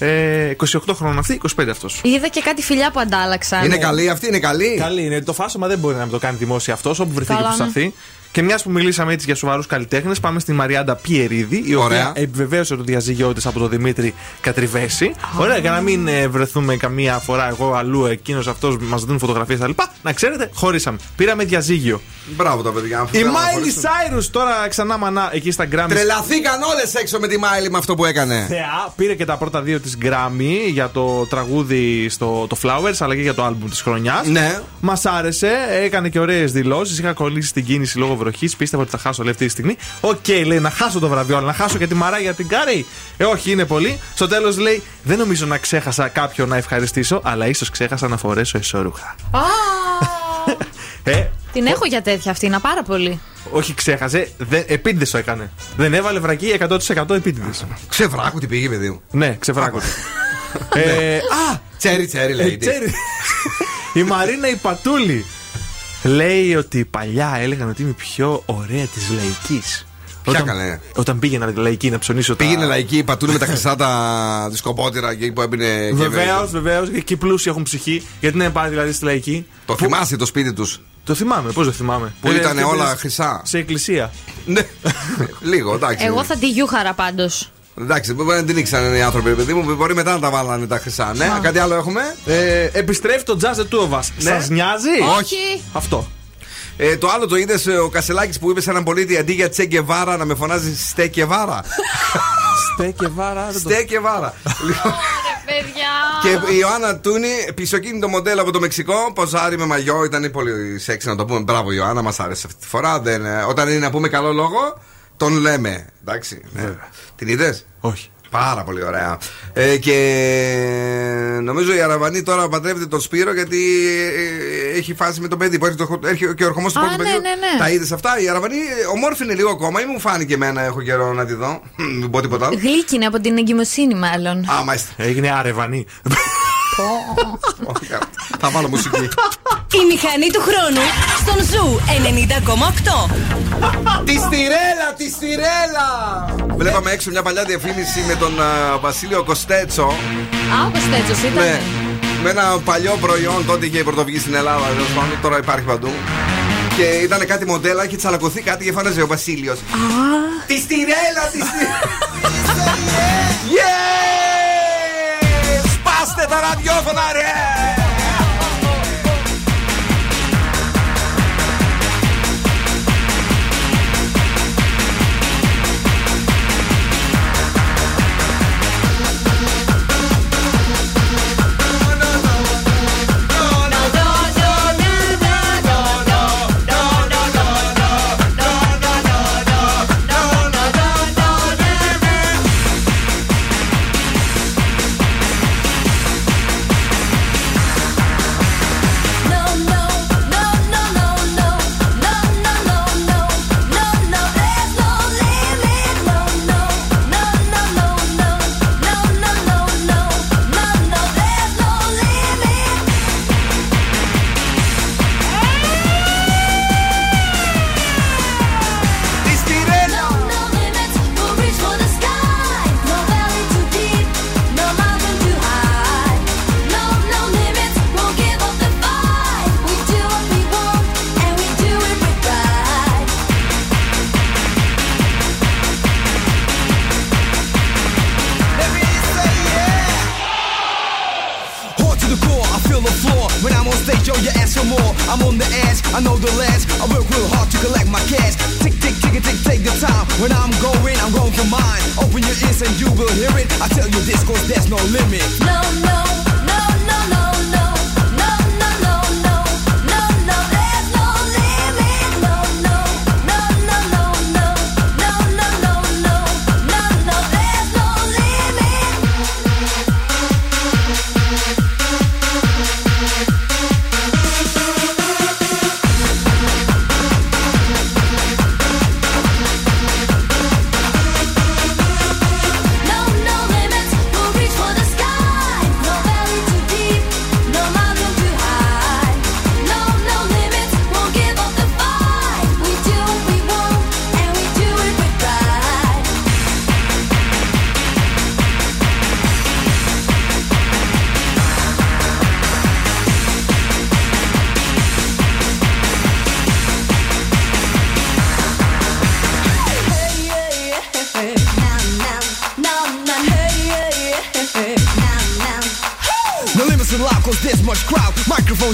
[SPEAKER 4] Ε, 28 χρόνων αυτή, 25 αυτός.
[SPEAKER 2] Είδα και κάτι φιλιά που αντάλλαξαν.
[SPEAKER 1] Είναι καλή αυτή, είναι καλή;
[SPEAKER 4] Καλή είναι. Το φάσωμα δεν μπορεί να το κάνει δημόσια αυτός, όπου βρεθεί και
[SPEAKER 2] Καλά,
[SPEAKER 4] που
[SPEAKER 2] ναι.
[SPEAKER 4] σταθεί. Και μιας που μιλήσαμε έτσι για σοβαρούς καλλιτέχνες, πάμε στη Μαριάντα Πιερίδη, η
[SPEAKER 1] Ωραία.
[SPEAKER 4] οποία επιβεβαίωσε το διαζύγιο τη από τον Δημήτρη Κατριβέση. Ωραία, για να μην ε, βρεθούμε καμία φορά εγώ αλλού, εκείνος αυτός μας δίνουν φωτογραφίες κτλ. Να ξέρετε, χωρίσαμε. Πήραμε διαζύγιο.
[SPEAKER 1] Μπράβο τα παιδιά.
[SPEAKER 4] Η
[SPEAKER 1] Θέλω να
[SPEAKER 4] Μάιλι
[SPEAKER 1] χωρίσουν.
[SPEAKER 4] Cyrus τώρα ξανά μανά εκεί στα Grammy.
[SPEAKER 1] Τρελαθήκαν όλες έξω με τη Μάιλι με αυτό που έκανε.
[SPEAKER 4] Θεά, πήρε και τα πρώτα δύο της Grammy για το τραγούδι στο το Flowers αλλά και για το album της χρονιάς.
[SPEAKER 1] Ναι.
[SPEAKER 4] Μας άρεσε, έκανε και ωραίες δηλώσεις. Είχα κολλήσει στην κίνηση λόγω βροχής. Πίστευα ότι θα χάσω όλη αυτή τη στιγμή. Οκ, λέει να χάσω το βραβείο, αλλά να χάσω και τη Μαράια Κάρεϊ. Ε, όχι, είναι πολύ. Στο τέλος λέει, δεν νομίζω να ξέχασα κάποιον να ευχαριστήσω, αλλά ίσως ξέχασα να φορέσω εσώρουχα.
[SPEAKER 2] Α,
[SPEAKER 4] Ε,
[SPEAKER 2] Την έχω για τέτοια αυτή, να πάρα πολύ.
[SPEAKER 4] όχι ξέχασε, δεν, επίτηδες το έκανε. Δεν έβαλε βρακή 100% επίτηδες.
[SPEAKER 1] Ξεβράκου τι πήγε, παιδί μου.
[SPEAKER 4] Ναι, ξεφράκο. ε, α!
[SPEAKER 1] Τσέρι, τσέρι λέει.
[SPEAKER 4] Ε, τσέρι. η Μαρίνα η Πατούλη λέει ότι παλιά έλεγαν ότι είμαι η πιο ωραία της λαϊκής.
[SPEAKER 1] Ποια καλέ.
[SPEAKER 4] Όταν πήγαινα λαϊκή να ψωνίσω τα.
[SPEAKER 1] Πήγαινε λαϊκή, πατούνε με τα χρυσά τα δισκοπότηρα εκεί που έμπαινε.
[SPEAKER 4] Βεβαίως, βεβαίως. Και οι πλούσιοι έχουν ψυχή. Γιατί να πάει δηλαδή στη λαϊκή;
[SPEAKER 1] Το θυμάσαι το σπίτι τους;
[SPEAKER 4] Το θυμάμαι, πώς δεν θυμάμαι;
[SPEAKER 1] Που
[SPEAKER 4] Ε,
[SPEAKER 1] ήταν
[SPEAKER 4] και
[SPEAKER 1] όλα
[SPEAKER 4] πες
[SPEAKER 1] χρυσά.
[SPEAKER 4] Σε εκκλησία.
[SPEAKER 1] Ναι. <laughs> Λίγο, εντάξει.
[SPEAKER 2] Εγώ θα τη γιούχαρα πάντως.
[SPEAKER 1] Εντάξει, μπορεί να την ήξεραν οι άνθρωποι, παιδί μου. Μπορεί μετά να τα βάλανε τα χρυσά. Ναι, κάτι άλλο έχουμε;
[SPEAKER 4] Ε, επιστρέφει το Jazz The Two of Us.
[SPEAKER 1] Ναι.
[SPEAKER 4] Σας νοιάζει;
[SPEAKER 2] Όχι.
[SPEAKER 4] Αυτό.
[SPEAKER 1] Ε, το άλλο το είδες ο Κασελάκης που είπε σε έναν πολίτη αντί για Τσέγκεβάρα να με φωνάζει Στέκεβάρα.
[SPEAKER 4] Στέκεβάρα.
[SPEAKER 1] Στέκεβάρα. Λοιπόν,
[SPEAKER 2] Παιδιά.
[SPEAKER 1] Και η Ιωάννα Τούνη, πισωκίνητο μοντέλο από το Μεξικό, ποζάρι με μαγιό, ήταν πολύ σεξ να το πούμε. Μπράβο, Ιωάννα, μας άρεσε αυτή τη φορά. Δεν, ε, όταν είναι να πούμε καλό λόγο, τον λέμε. Εντάξει. Ναι. Την είδες;
[SPEAKER 4] Όχι.
[SPEAKER 1] Πάρα πολύ ωραία. Ε, και νομίζω η Αραβανή τώρα παντρεύεται τον Σπύρο γιατί ε, έχει φάση με το παιδί που έρχεται, το- έρχεται και ο ερχομός του
[SPEAKER 2] Α,
[SPEAKER 1] πρώτου
[SPEAKER 2] ναι,
[SPEAKER 1] παιδιού.
[SPEAKER 2] ναι, ναι.
[SPEAKER 1] Τα είδες αυτά; Η Αραβανή ε, ομόρφη είναι λίγο ακόμα ή μου φάνηκε εμένα, έχω καιρό να τη δω. Μην πω τίποτα άλλο.
[SPEAKER 2] Γλύκινε από την εγκυμοσύνη, μάλλον.
[SPEAKER 1] Α, μάλιστα.
[SPEAKER 4] Έγινε ρεβανί.
[SPEAKER 1] Θα βάλω μουσική.
[SPEAKER 3] Η μηχανή του χρόνου στον Zoo 90,8.
[SPEAKER 1] Τη Stirella, τη Stirella! Βλέπαμε έξω μια παλιά διαφήμιση με τον α, Βασίλειο Κωστέτσο.
[SPEAKER 2] Α, ο Κωστέτσος ήταν.
[SPEAKER 1] Ναι. Με ένα παλιό προϊόν τότε είχε πρωτοβγεί στην Ελλάδα, τέλος πάντων, τώρα υπάρχει παντού. Και ήταν κάτι μοντέλα, είχε τσαλακωθεί κάτι και φώναζε ο Βασίλειος. Τη στηρέλα, τη στηρέλα! <laughs> Yeah! Σπάστε τα ραδιόφωνα, ρε!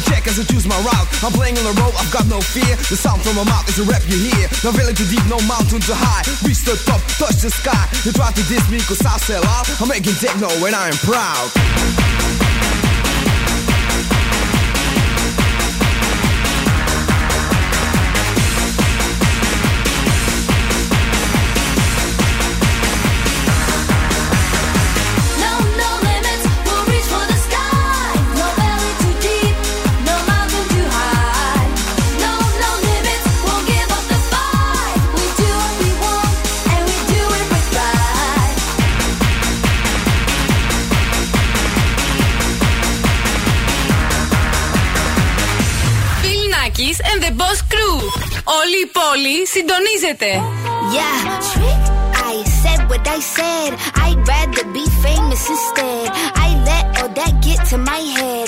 [SPEAKER 11] Check as I choose my route. I'm playing on the road, I've got no fear. The sound from my mouth is a rap you hear. No valley too deep, no mountain too high. Reach the top, touch the sky. You try to diss me cause I sell out. I'm making techno when I am proud.
[SPEAKER 13] συντονίζεται.
[SPEAKER 22] Yeah, trick. I said what I said. I'd rather be famous instead. I let all that get to my head.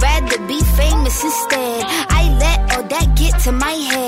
[SPEAKER 22] Rather be famous instead. I let all that get to my head.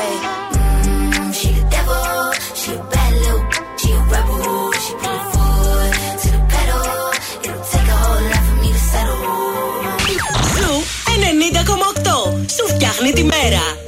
[SPEAKER 3] Τη μέρα.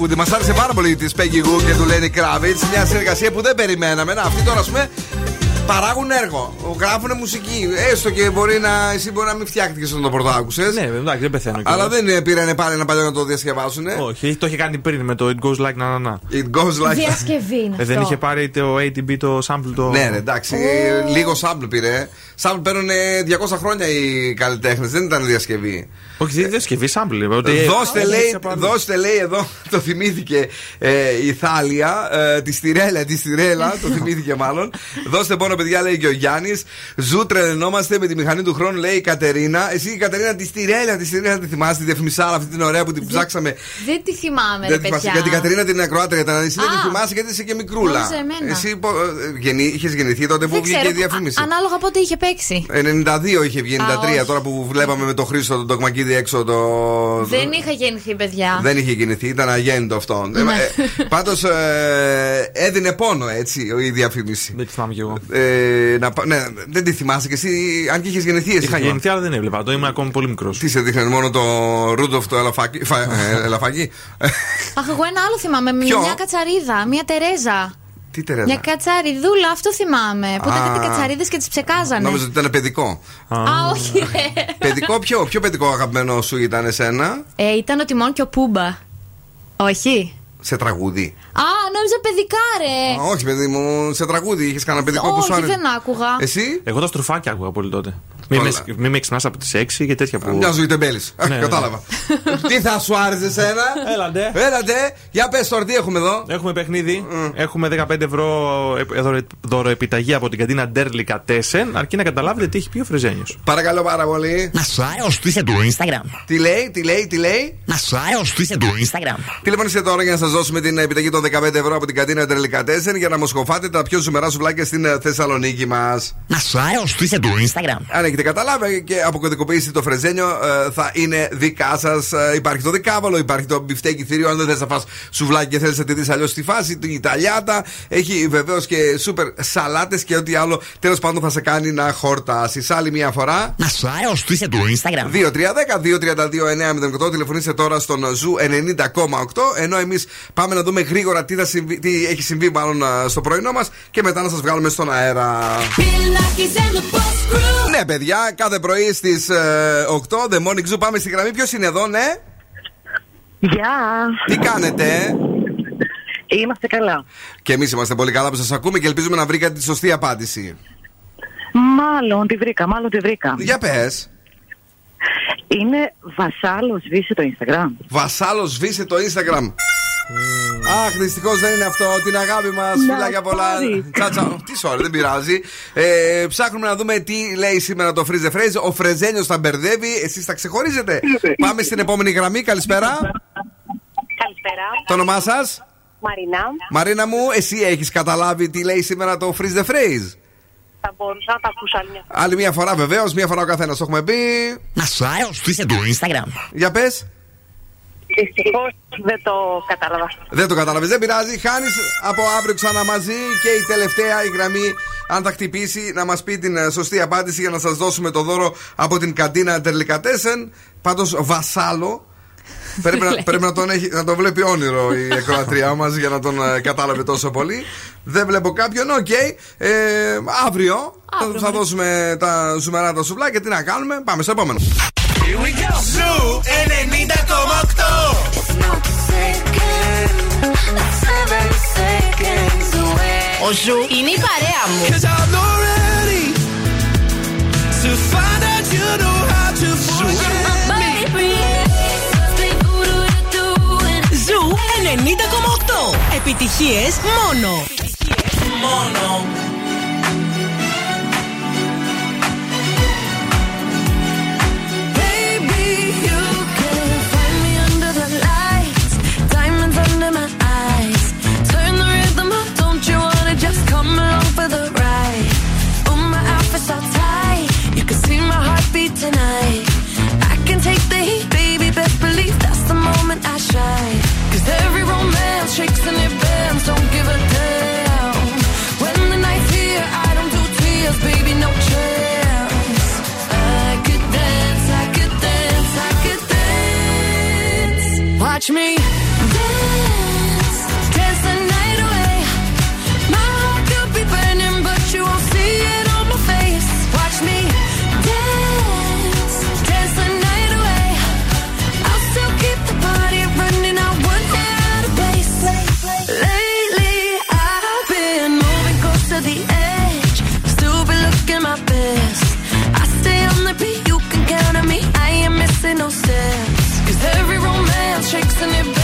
[SPEAKER 1] Τραγούδι. Μας άρεσε πάρα πολύ τη Peggy Goo και του Lenny Kravitz. Μια συνεργασία που δεν περιμέναμε. Να, αυτοί τώρα, ας πούμε, παράγουν έργο. Γράφουν μουσική. Έστω και μπορεί να, εσύ μπορεί να μην φτιάχτηκες όταν το πρώτο άκουσες.
[SPEAKER 4] Ναι, εντάξει, δεν πεθαίνω
[SPEAKER 1] Αλλά
[SPEAKER 4] κιόλας.
[SPEAKER 1] δεν πήραν πάλι ένα παλιό να το διασκευάσουν.
[SPEAKER 4] Όχι, το είχε κάνει πριν με το It Goes Like Na Na Na.
[SPEAKER 1] It goes like
[SPEAKER 2] Διασκευή είναι
[SPEAKER 4] Ε, δεν
[SPEAKER 2] αυτό.
[SPEAKER 4] είχε πάρει το ATB το sample το.
[SPEAKER 1] Ναι, ναι, εντάξει. Λίγο sample πήρε. Sample παίρνουν 200 χρόνια οι καλλιτέχνες. Δεν ήταν διασκευή.
[SPEAKER 4] Όχι, δεν είναι διασκευή, sample. είπε, ότι-
[SPEAKER 1] Δώστε,
[SPEAKER 4] Ε,
[SPEAKER 1] λέει,
[SPEAKER 4] σε πάνω.
[SPEAKER 1] δώστε, λέει εδώ, το θυμήθηκε ε, η Θάλια, ε, τη Stirella, τη Stirella, το θυμήθηκε μάλλον. Δώστε πόνο, παιδιά, λέει και ο Γιάννης. Zoo τρελαινόμαστε με τη μηχανή του χρόνου, λέει η Κατερίνα. Εσύ η Κατερίνα, τη Stirella, τη Stirella, τη θυμάσαι, τη διαφημισάρα αυτή την ωραία που την ψάξαμε.
[SPEAKER 2] Δεν τη θυμάμαι, ρε
[SPEAKER 1] Δεν τη θυμάσαι.
[SPEAKER 2] παιδιά.
[SPEAKER 1] Για την Κατερίνα την ακροάτρια ήταν. Εσύ δεν τη
[SPEAKER 2] Α.
[SPEAKER 1] θυμάσαι γιατί είσαι και μικρούλα.
[SPEAKER 2] Νόμιζα εμένα.
[SPEAKER 1] Εσύ είχες γεννηθεί τότε που
[SPEAKER 2] Δεν
[SPEAKER 1] βγήκε η
[SPEAKER 2] ξέρω,
[SPEAKER 1] διαφήμιση.
[SPEAKER 2] α- ανάλογα πότε είχε παίξει.
[SPEAKER 1] 92 είχε βγει, 93
[SPEAKER 2] όχι.
[SPEAKER 1] τώρα που βλέπαμε με τον Χρήστο τον Τοκμακίδη έξω το.
[SPEAKER 2] Δεν είχα γεννηθεί, παιδιά.
[SPEAKER 1] Δεν είχε γεννηθεί, ήταν αγέννητο αυτό.
[SPEAKER 2] Ναι.
[SPEAKER 1] Ε, Πάντως έδινε πόνο έτσι η διαφήμιση.
[SPEAKER 4] Δεν τη θυμάμαι κι εγώ.
[SPEAKER 1] Ε, να, πα- ναι, δεν τη θυμάσαι και εσύ, αν και είχες γεννηθεί εσύ.
[SPEAKER 4] Είχα γεννηθεί, αλλά δεν έβλεπα. Το ήμουν ακόμη πολύ μικρός.
[SPEAKER 1] Τι σε δείχνει μόνο το Ρούντοφ το ελαφάκι. φα- ε, <laughs> ελαφάκι.
[SPEAKER 2] Αχ, εγώ ένα άλλο θυμάμαι.
[SPEAKER 1] Ποιο;
[SPEAKER 2] Μια κατσαρίδα, μια Τερέζα.
[SPEAKER 1] Τι τερέζα;
[SPEAKER 2] Μια κατσαριδούλα, αυτό θυμάμαι. Που
[SPEAKER 1] Α.
[SPEAKER 2] ήταν κάτι κατσαρίδες και τις ψεκάζανε.
[SPEAKER 1] Νόμιζα ότι ήταν παιδικό.
[SPEAKER 2] Α, όχι, ρε. <laughs>
[SPEAKER 1] παιδικό ποιο, ποιο παιδικό αγαπημένο σου ήταν εσένα,
[SPEAKER 2] Ε, ήταν ο Τιμόν και ο Πούμπα. Όχι.
[SPEAKER 1] Σε τραγούδι.
[SPEAKER 2] Α, νόμιζα παιδικά, ρε.
[SPEAKER 1] Α, όχι, παιδί μου, σε τραγούδι είχες κανένα παιδικό που σου
[SPEAKER 2] όχι,
[SPEAKER 1] άρεσε.
[SPEAKER 2] δεν άκουγα.
[SPEAKER 1] Εσύ;
[SPEAKER 4] Εγώ τα στροφάκια άκουγα πολύ τότε. Μην με, μη με ξυπνάς από τις 6 και τέτοια που.
[SPEAKER 1] Μια ζωή τεμπέλη.
[SPEAKER 4] Ναι, ναι.
[SPEAKER 1] Κατάλαβα. Τι θα σου άρεσε εσένα;
[SPEAKER 4] Έλαντε.
[SPEAKER 1] Έλατε. Για πες τώρα, τι έχουμε εδώ;
[SPEAKER 4] Έχουμε παιχνίδι. Έχουμε 15 ευρώ ε, δωρο- δωροεπιταγή από την καντίνα Ντέρλικα Τέσεν. Αρκεί να καταλάβετε τι έχει πει ο Φρεζένιος.
[SPEAKER 1] Παρακαλώ πάρα πολύ.
[SPEAKER 23] Να σου αρρωστήσει το Instagram.
[SPEAKER 1] Τι λέει, τι λέει, τι λέει;
[SPEAKER 23] Να σου αρρωστήσει το Instagram.
[SPEAKER 1] Τηλεφωνήστε τώρα για να σας δώσουμε την επιταγή των 15 ευρώ από την καντίνα Τερλικά 4 για να μοσχοφάτε τα πιο ζουμερά σουβλάκια στην ε, Θεσσαλονίκη μας.
[SPEAKER 23] Να σου αρρωστήσει το Instagram.
[SPEAKER 1] Αν έχετε καταλάβει και αποκωδικοποιήσει το φρεζένιο, ε, θα είναι δικά σας. Υπάρχει το δικάβολο, υπάρχει το μπιφτέκι θηρίο. Αν δεν θες να φας σουβλάκι και θέλεις να τη δεις αλλιώς στη φάση, η ταλιάτα. Έχει βεβαίως και σούπερ σαλάτες και ό,τι άλλο τέλος πάντων θα σε κάνει να χορτάσεις. Άλλη μια φορά.
[SPEAKER 23] Να σου αρρωστήσει το Instagram.
[SPEAKER 1] 2-3-10-2-32-9-08. Τηλεφωνήστε τώρα στον Zoo 90,8. Ενώ εμείς πάμε να δούμε γρήγορα τι, θα συμβεί, τι έχει συμβεί μάλλον α, στο πρωινό μας και μετά να σας βγάλουμε στον αέρα. Ναι, παιδιά, κάθε πρωί στις 8 The Morning Zoo πάμε στη γραμμή. Ποιος είναι εδώ, ναι;
[SPEAKER 24] Γεια.
[SPEAKER 1] Τι κάνετε,
[SPEAKER 24] Είμαστε καλά.
[SPEAKER 1] Και εμείς είμαστε πολύ καλά που σας ακούμε και ελπίζουμε να βρήκατε τη σωστή απάντηση.
[SPEAKER 24] Μάλλον τη βρήκα, μάλλον τη βρήκα.
[SPEAKER 1] Για πες.
[SPEAKER 24] Είναι βασάλος σβήσει το Instagram.
[SPEAKER 1] Βασάλος σβήσε το Instagram. Αχ, δυστυχώς δεν είναι αυτό. Την αγάπη μας.
[SPEAKER 24] Να,
[SPEAKER 1] Φιλάκια πολλά.
[SPEAKER 24] sorry.
[SPEAKER 1] Τσάτσα. Τι sorry, δεν πειράζει. Ε, ψάχνουμε να δούμε τι λέει σήμερα το Freeze the Phrase. Ο Φρεζένιος τα μπερδεύει. Εσείς τα ξεχωρίζετε. Πάμε στην επόμενη γραμμή. Καλησπέρα.
[SPEAKER 24] Καλησπέρα.
[SPEAKER 1] Το όνομά σας;
[SPEAKER 24] Μαρινά.
[SPEAKER 1] Μαρίνα μου, εσύ έχεις καταλάβει τι λέει σήμερα το Freeze the Phrase;
[SPEAKER 24] Θα μπορούσα να τα ακούσω άλλη μια
[SPEAKER 1] Άλλη μια φορά βεβαίως, μια φορά ο καθένας το έχουμε πει.
[SPEAKER 23] Να σου αρρωστήσει το Instagram.
[SPEAKER 1] Για πες.
[SPEAKER 24] Δυστυχώς δεν το κατάλαβα.
[SPEAKER 1] Δεν το κατάλαβες, δεν πειράζει. Χάνεις από αύριο ξανά μαζί και η τελευταία η γραμμή, αν θα χτυπήσει, να μας πει την ε, σωστή απάντηση για να σας δώσουμε το δώρο από την καντίνα Τερλικατέσεν. Πάντως, βασάλο. πρέπει, να, πρέπει να, τον έχει, να τον βλέπει όνειρο η ακροάτριά μας για να τον ε, κατάλαβε τόσο πολύ. Δεν βλέπω κάποιον, οκ. Ε, αύριο, θα, θα δώσουμε τα ζουμερά τα σουβλάκια. Τι να κάνουμε, πάμε στο επόμενο.
[SPEAKER 2] Ο Zoo ενενήντα κόμμα
[SPEAKER 17] οκτώ. It's not seconds, it's seven seconds away. Ο Zoo είναι παρέα μου.
[SPEAKER 3] Ζου ενενίκτωμο οκτώ. Επιτυχίες μόνο.
[SPEAKER 7] for the ride. Oh, my outfit's all tight. You can see my heartbeat tonight. I can take the heat, baby. Best believe that's the moment I shine. Cause every romance shakes and it bends. Don't give a damn. When the night's here, I don't do tears, baby. No chance. I could dance, I could dance, I could dance. Watch me. no sense. Cause every romance shakes and
[SPEAKER 20] it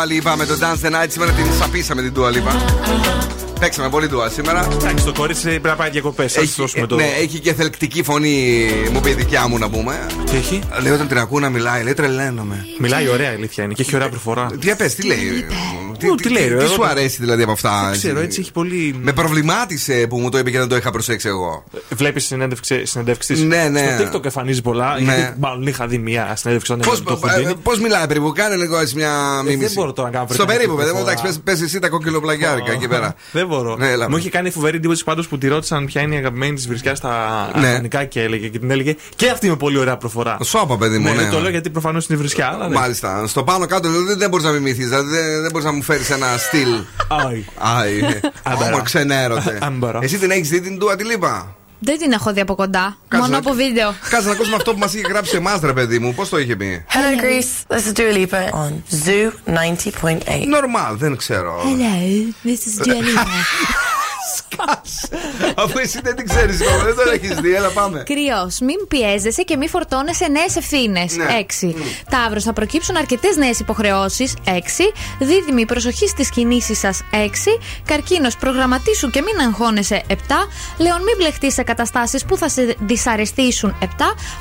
[SPEAKER 1] Dua Lipa με το Dance the Night. Σήμερα την σαπίσαμε την Dua Lipa. Παίξαμε πολύ Dua σήμερα.
[SPEAKER 4] Εντάξει, το κορίτσι πρέπει να πάει
[SPEAKER 1] διακοπές.
[SPEAKER 4] Το...
[SPEAKER 1] Ε, ναι, έχει και θελκτική φωνή, μου πει η δικιά μου να πούμε.
[SPEAKER 4] Τι έχει;
[SPEAKER 1] Λέει όταν την ακούω να μιλάει, λέει τρελαίνομαι.
[SPEAKER 4] Μιλάει ωραία, αλήθεια είναι και έχει ωραία προφορά.
[SPEAKER 1] Ε, τι απέ, τι λέει.
[SPEAKER 4] Ε,
[SPEAKER 1] τι,
[SPEAKER 4] τι, λέει,
[SPEAKER 1] τι, σου αρέσει δηλαδή από αυτά.
[SPEAKER 4] Δεν ξέρω, έτσι έχει πολύ.
[SPEAKER 1] Με προβλημάτισε που μου το είπε και δεν το είχα προσέξει εγώ.
[SPEAKER 4] Βλέπεις συνέντευξη, συνέντευξη της.
[SPEAKER 1] Ναι, ναι.
[SPEAKER 4] Στο TikTok εμφανίζει πολλά.
[SPEAKER 1] Ναι.
[SPEAKER 4] Γιατί μάλλον είχα δει μία συνέντευξη όταν ήταν το Χουντίνι.
[SPEAKER 1] Πώς μιλάει περίπου, κάνε λίγο έτσι μια μίμηση.
[SPEAKER 4] Ε, δεν μπορώ τώρα να κάνω
[SPEAKER 1] Στο
[SPEAKER 4] βρετανική
[SPEAKER 1] περίπου, παιδί μου,
[SPEAKER 4] προφορά.
[SPEAKER 1] εντάξει, πες- πες εσύ τα κοκκινοπλαγιάρικα εκεί πέρα.
[SPEAKER 4] Δεν μπορώ.
[SPEAKER 1] Ναι, έλα.
[SPEAKER 4] Μου είχε κάνει φοβερή εντύπωση πάντως που τη ρώτησαν ποια είναι η αγαπημένη της βρισιά στα
[SPEAKER 1] Ναι.
[SPEAKER 4] αγγλικά και έλεγε και την έλεγε και αυτή με πολύ ωραία προφορά.
[SPEAKER 1] Σώπα, παιδί μου,
[SPEAKER 4] Ναι,
[SPEAKER 1] ναι.
[SPEAKER 4] δεν το λέω γιατί προφανώς είναι η βρισιά. αλλά ναι.
[SPEAKER 1] Μάλιστα. Στο πάνω κάτω δηλαδή δεν μπορείς να μιμηθείς. Δηλαδή δεν, δεν μπορείς να μου φέρεις ένα στυλ.
[SPEAKER 4] Άι.
[SPEAKER 1] Άι.
[SPEAKER 4] Άμπαρα.
[SPEAKER 1] Όμω ξενέρωτε.
[SPEAKER 4] Άμπαρα.
[SPEAKER 1] Εσύ την έχεις δει την του Αντιλήπα.
[SPEAKER 2] Δεν την έχω δει από κοντά.
[SPEAKER 1] Κάτσε
[SPEAKER 2] μόνο
[SPEAKER 1] να-
[SPEAKER 2] από βίντεο.
[SPEAKER 1] Κάτσε να ακούσουμε αυτό που μας είχε γράψει εμάς, ρε παιδί μου. Πώς το είχε πει;
[SPEAKER 25] Hello, Greece. This is Dua Lipa on Zoo 90.8.
[SPEAKER 1] Νορμάλ, δεν ξέρω.
[SPEAKER 2] Hello, this is Dua Lipa. <laughs>
[SPEAKER 1] Αφού εσύ δεν την ξέρεις, δεν το έχεις δει, έλα πάμε.
[SPEAKER 2] Κρυός, μην πιέζεσαι και μην φορτώνεσαι νέες ευθύνες.
[SPEAKER 1] Ναι.
[SPEAKER 2] 6. Ταύρος, θα προκύψουν αρκετές νέες υποχρεώσεις. 6. Δίδυμη, προσοχή στις κινήσεις σας. 6. Καρκίνος, προγραμματίσου και μην αγχώνεσαι. 7. Λέων, μην μπλεχτείς σε καταστάσεις που θα σε δυσαρεστήσουν. 7.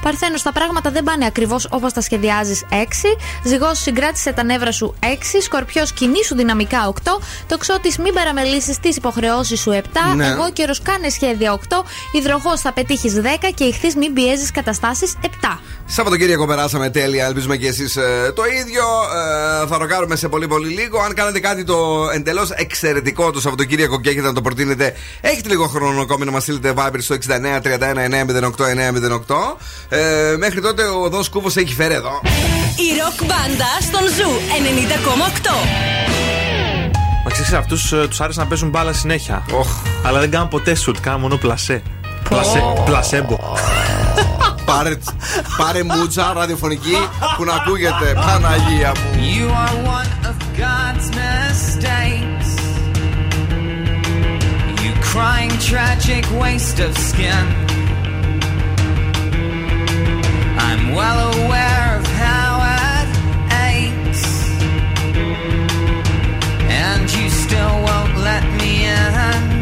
[SPEAKER 2] Παρθένος, τα πράγματα δεν πάνε ακριβώς όπως τα σχεδιάζεις. 6. Ζυγός, συγκράτησε τα νεύρα σου. 6. Σκορπιός, κινήσου δυναμικά. 8. Τοξότης, μην παραμελήσεις τις υποχρεώσεις σου. 7.
[SPEAKER 1] Ναι.
[SPEAKER 2] Εγώ καιρο, κάνε σχέδια. 8. Υδροχός, θα πετύχεις 10. Και ηχθεί, μην πιέζεις καταστάσεις. 7.
[SPEAKER 1] Σαββατοκύριακο περάσαμε τέλεια, ελπίζουμε και εσείς το ίδιο. Ε, θα ροκάρουμε σε πολύ πολύ λίγο. Αν κάνετε κάτι το εντελώς εξαιρετικό το Σαββατοκύριακο και έχετε να το προτείνετε, έχετε λίγο χρόνο ακόμη να μας στείλετε Viber στο 69 31 908 908. Ε, μέχρι τότε ο Οδό Κούβος έχει φέρει εδώ.
[SPEAKER 3] Η ροκ μπάντα στον Zoo 90,8.
[SPEAKER 4] Μα ξέρεις, αυτούς τους άρεσε να παίζουν μπάλα συνέχεια. Αλλά δεν κάνουν ποτέ σουτ, κάνουν μόνο πλασέ. Πλασέ, πλασέμπο.
[SPEAKER 1] πάρε, πάρε μούντζα ραδιοφωνική που να ακούγεται. Παναγία μου.
[SPEAKER 5] You are one of God's mistakes. You crying tragic waste of skin. I'm well aware still won't let me in.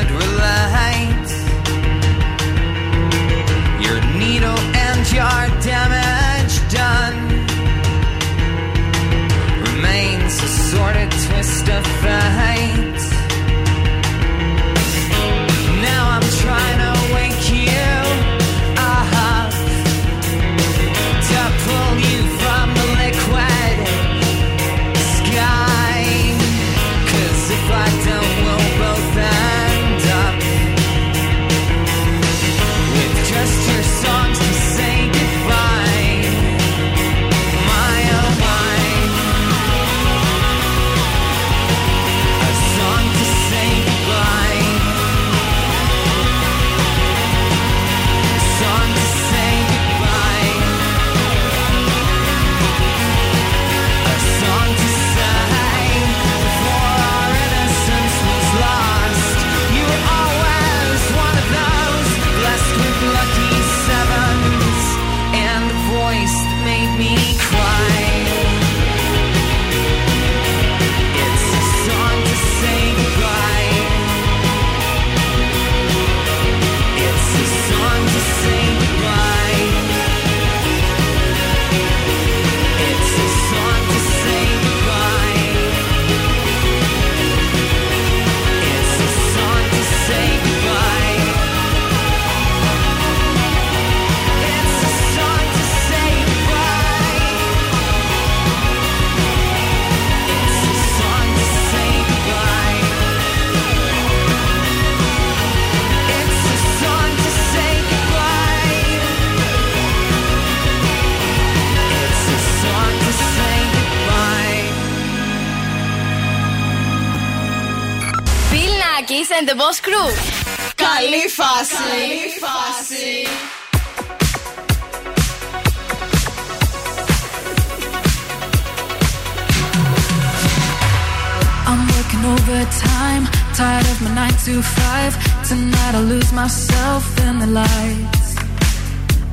[SPEAKER 5] would relate. Your needle and your damage done remains a sort of twist of fate.
[SPEAKER 13] and the Boss Crew.
[SPEAKER 3] Καλή φάση.
[SPEAKER 13] Καλή φάση.
[SPEAKER 6] I'm working overtime, tired of my nine to five. Tonight I lose myself in the lights.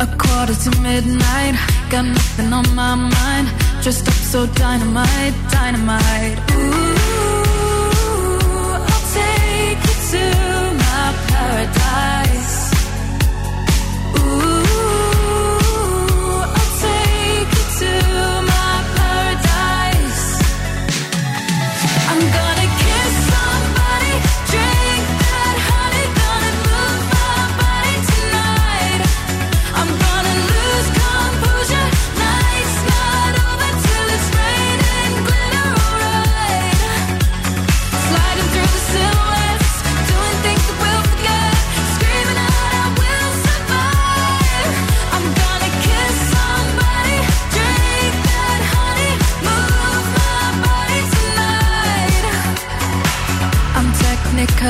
[SPEAKER 6] A quarter to midnight, got nothing on my mind. Dressed up so dynamite, dynamite. Ooh, To my paradise.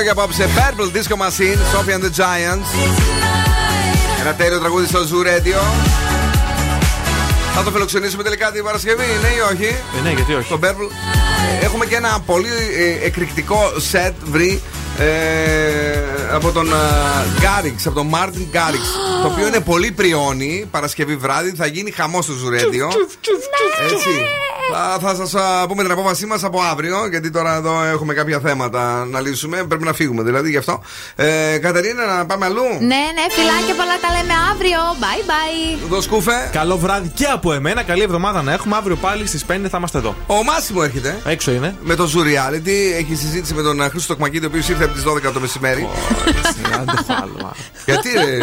[SPEAKER 6] Drink
[SPEAKER 1] Τελευταίο για απόψε Purple Disco Machine, Sophie and the Giants. Ένα τέλειο τραγούδι στο Zoo Radio. Θα το φιλοξενήσουμε τελικά την Παρασκευή, ναι ή όχι;
[SPEAKER 4] Ε, ναι, γιατί όχι.
[SPEAKER 1] Το Purple. Ε, Έχουμε και ένα πολύ ε, εκρηκτικό set βρει ε, από τον Γκάριξ, από τον Martin Γκάριξ. το οποίο είναι πολύ πριόνι. Παρασκευή βράδυ θα γίνει χαμό στο Zoo Radio. Έτσι. Θα, θα σας πούμε την απόφασή μας από αύριο, γιατί τώρα εδώ έχουμε κάποια θέματα να λύσουμε. Πρέπει να φύγουμε δηλαδή γι' αυτό. Ε, Κατερίνα, να πάμε αλλού;
[SPEAKER 2] Ναι, ναι, φιλάκια πολλά τα λέμε αύριο. Bye bye.
[SPEAKER 1] Εδώ σκούφε.
[SPEAKER 4] Καλό βράδυ και από εμένα. Καλή εβδομάδα να έχουμε. Αύριο πάλι στις 5 θα είμαστε εδώ.
[SPEAKER 1] Ο Μάσιμο έρχεται.
[SPEAKER 4] Έξω είναι.
[SPEAKER 1] Με το Zoo Reality. Έχει συζήτηση με τον Χρήστο Τοκμακίδη, ο οποίος ήρθε από τις 12 το μεσημέρι. Γιατί ρε;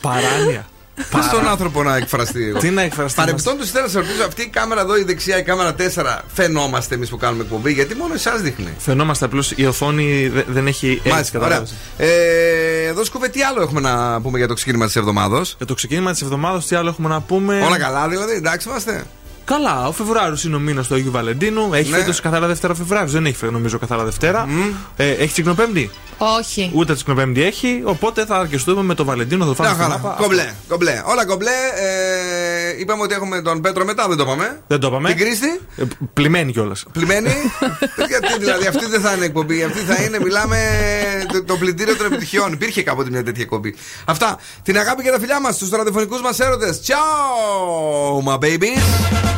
[SPEAKER 4] Παράνοια.
[SPEAKER 1] Πε τον άνθρωπο να εκφραστεί. εγώ;
[SPEAKER 4] Τι να εκφραστεί.
[SPEAKER 1] Παρεμπιπτόντως, θέλω να σε ρωτήσω, αυτή η κάμερα εδώ, η δεξιά, η κάμερα 4, φαινόμαστε εμείς που κάνουμε εκπομπή, γιατί μόνο εσάς δείχνει.
[SPEAKER 4] Φαινόμαστε απλώς η οθόνη δε- δεν έχει έτσι
[SPEAKER 1] Μάλιστα, ωραία.
[SPEAKER 4] κατάλαβες.
[SPEAKER 1] Ε, εδώ σκούβε τι άλλο έχουμε να πούμε για το ξεκίνημα της εβδομάδα.
[SPEAKER 4] Για το ξεκίνημα της εβδομάδα, τι άλλο έχουμε να πούμε;
[SPEAKER 1] Όλα καλά, δηλαδή, εντάξει είμαστε.
[SPEAKER 4] Καλά, ο Φεβρουάριος είναι ο μήνας του Αγίου Βαλεντίνου. Έχει
[SPEAKER 1] Ναι.
[SPEAKER 4] φέτος καθαρά Δευτέρα Φεβρουάριο. Δεν έχει φε- νομίζω καθαρά Δευτέρα. Ε, έχει τσικνοπέμπτη.
[SPEAKER 2] Όχι.
[SPEAKER 4] Ούτε τσικνοπέμπτη έχει. Οπότε θα αρκεστούμε με το Βαλεντίνο. Θα το
[SPEAKER 1] Μια
[SPEAKER 4] φάμε στην
[SPEAKER 1] χαρά.
[SPEAKER 4] άπα.
[SPEAKER 1] Κομπλέ, κομπλέ. Όλα κομπλέ. Ε, είπαμε ότι έχουμε τον Πέτρο μετά, δεν το είπαμε.
[SPEAKER 4] Δεν το είπαμε.
[SPEAKER 1] Την Κρίστη.
[SPEAKER 4] Ε, πλημμένη κιόλας.
[SPEAKER 1] Πλημμένη. <laughs> Γιατί δηλαδή αυτή δεν θα είναι εκπομπή. Αυτή θα είναι, μιλάμε, το, το πλυντήριο των επιτυχιών. Υπήρχε κάποτε μια τέτοια εκπομπή. Αυτά. Την αγάπη και τα φιλιά μας στους ραδιοφωνικούς μας έρωτες. Ciao, my babies.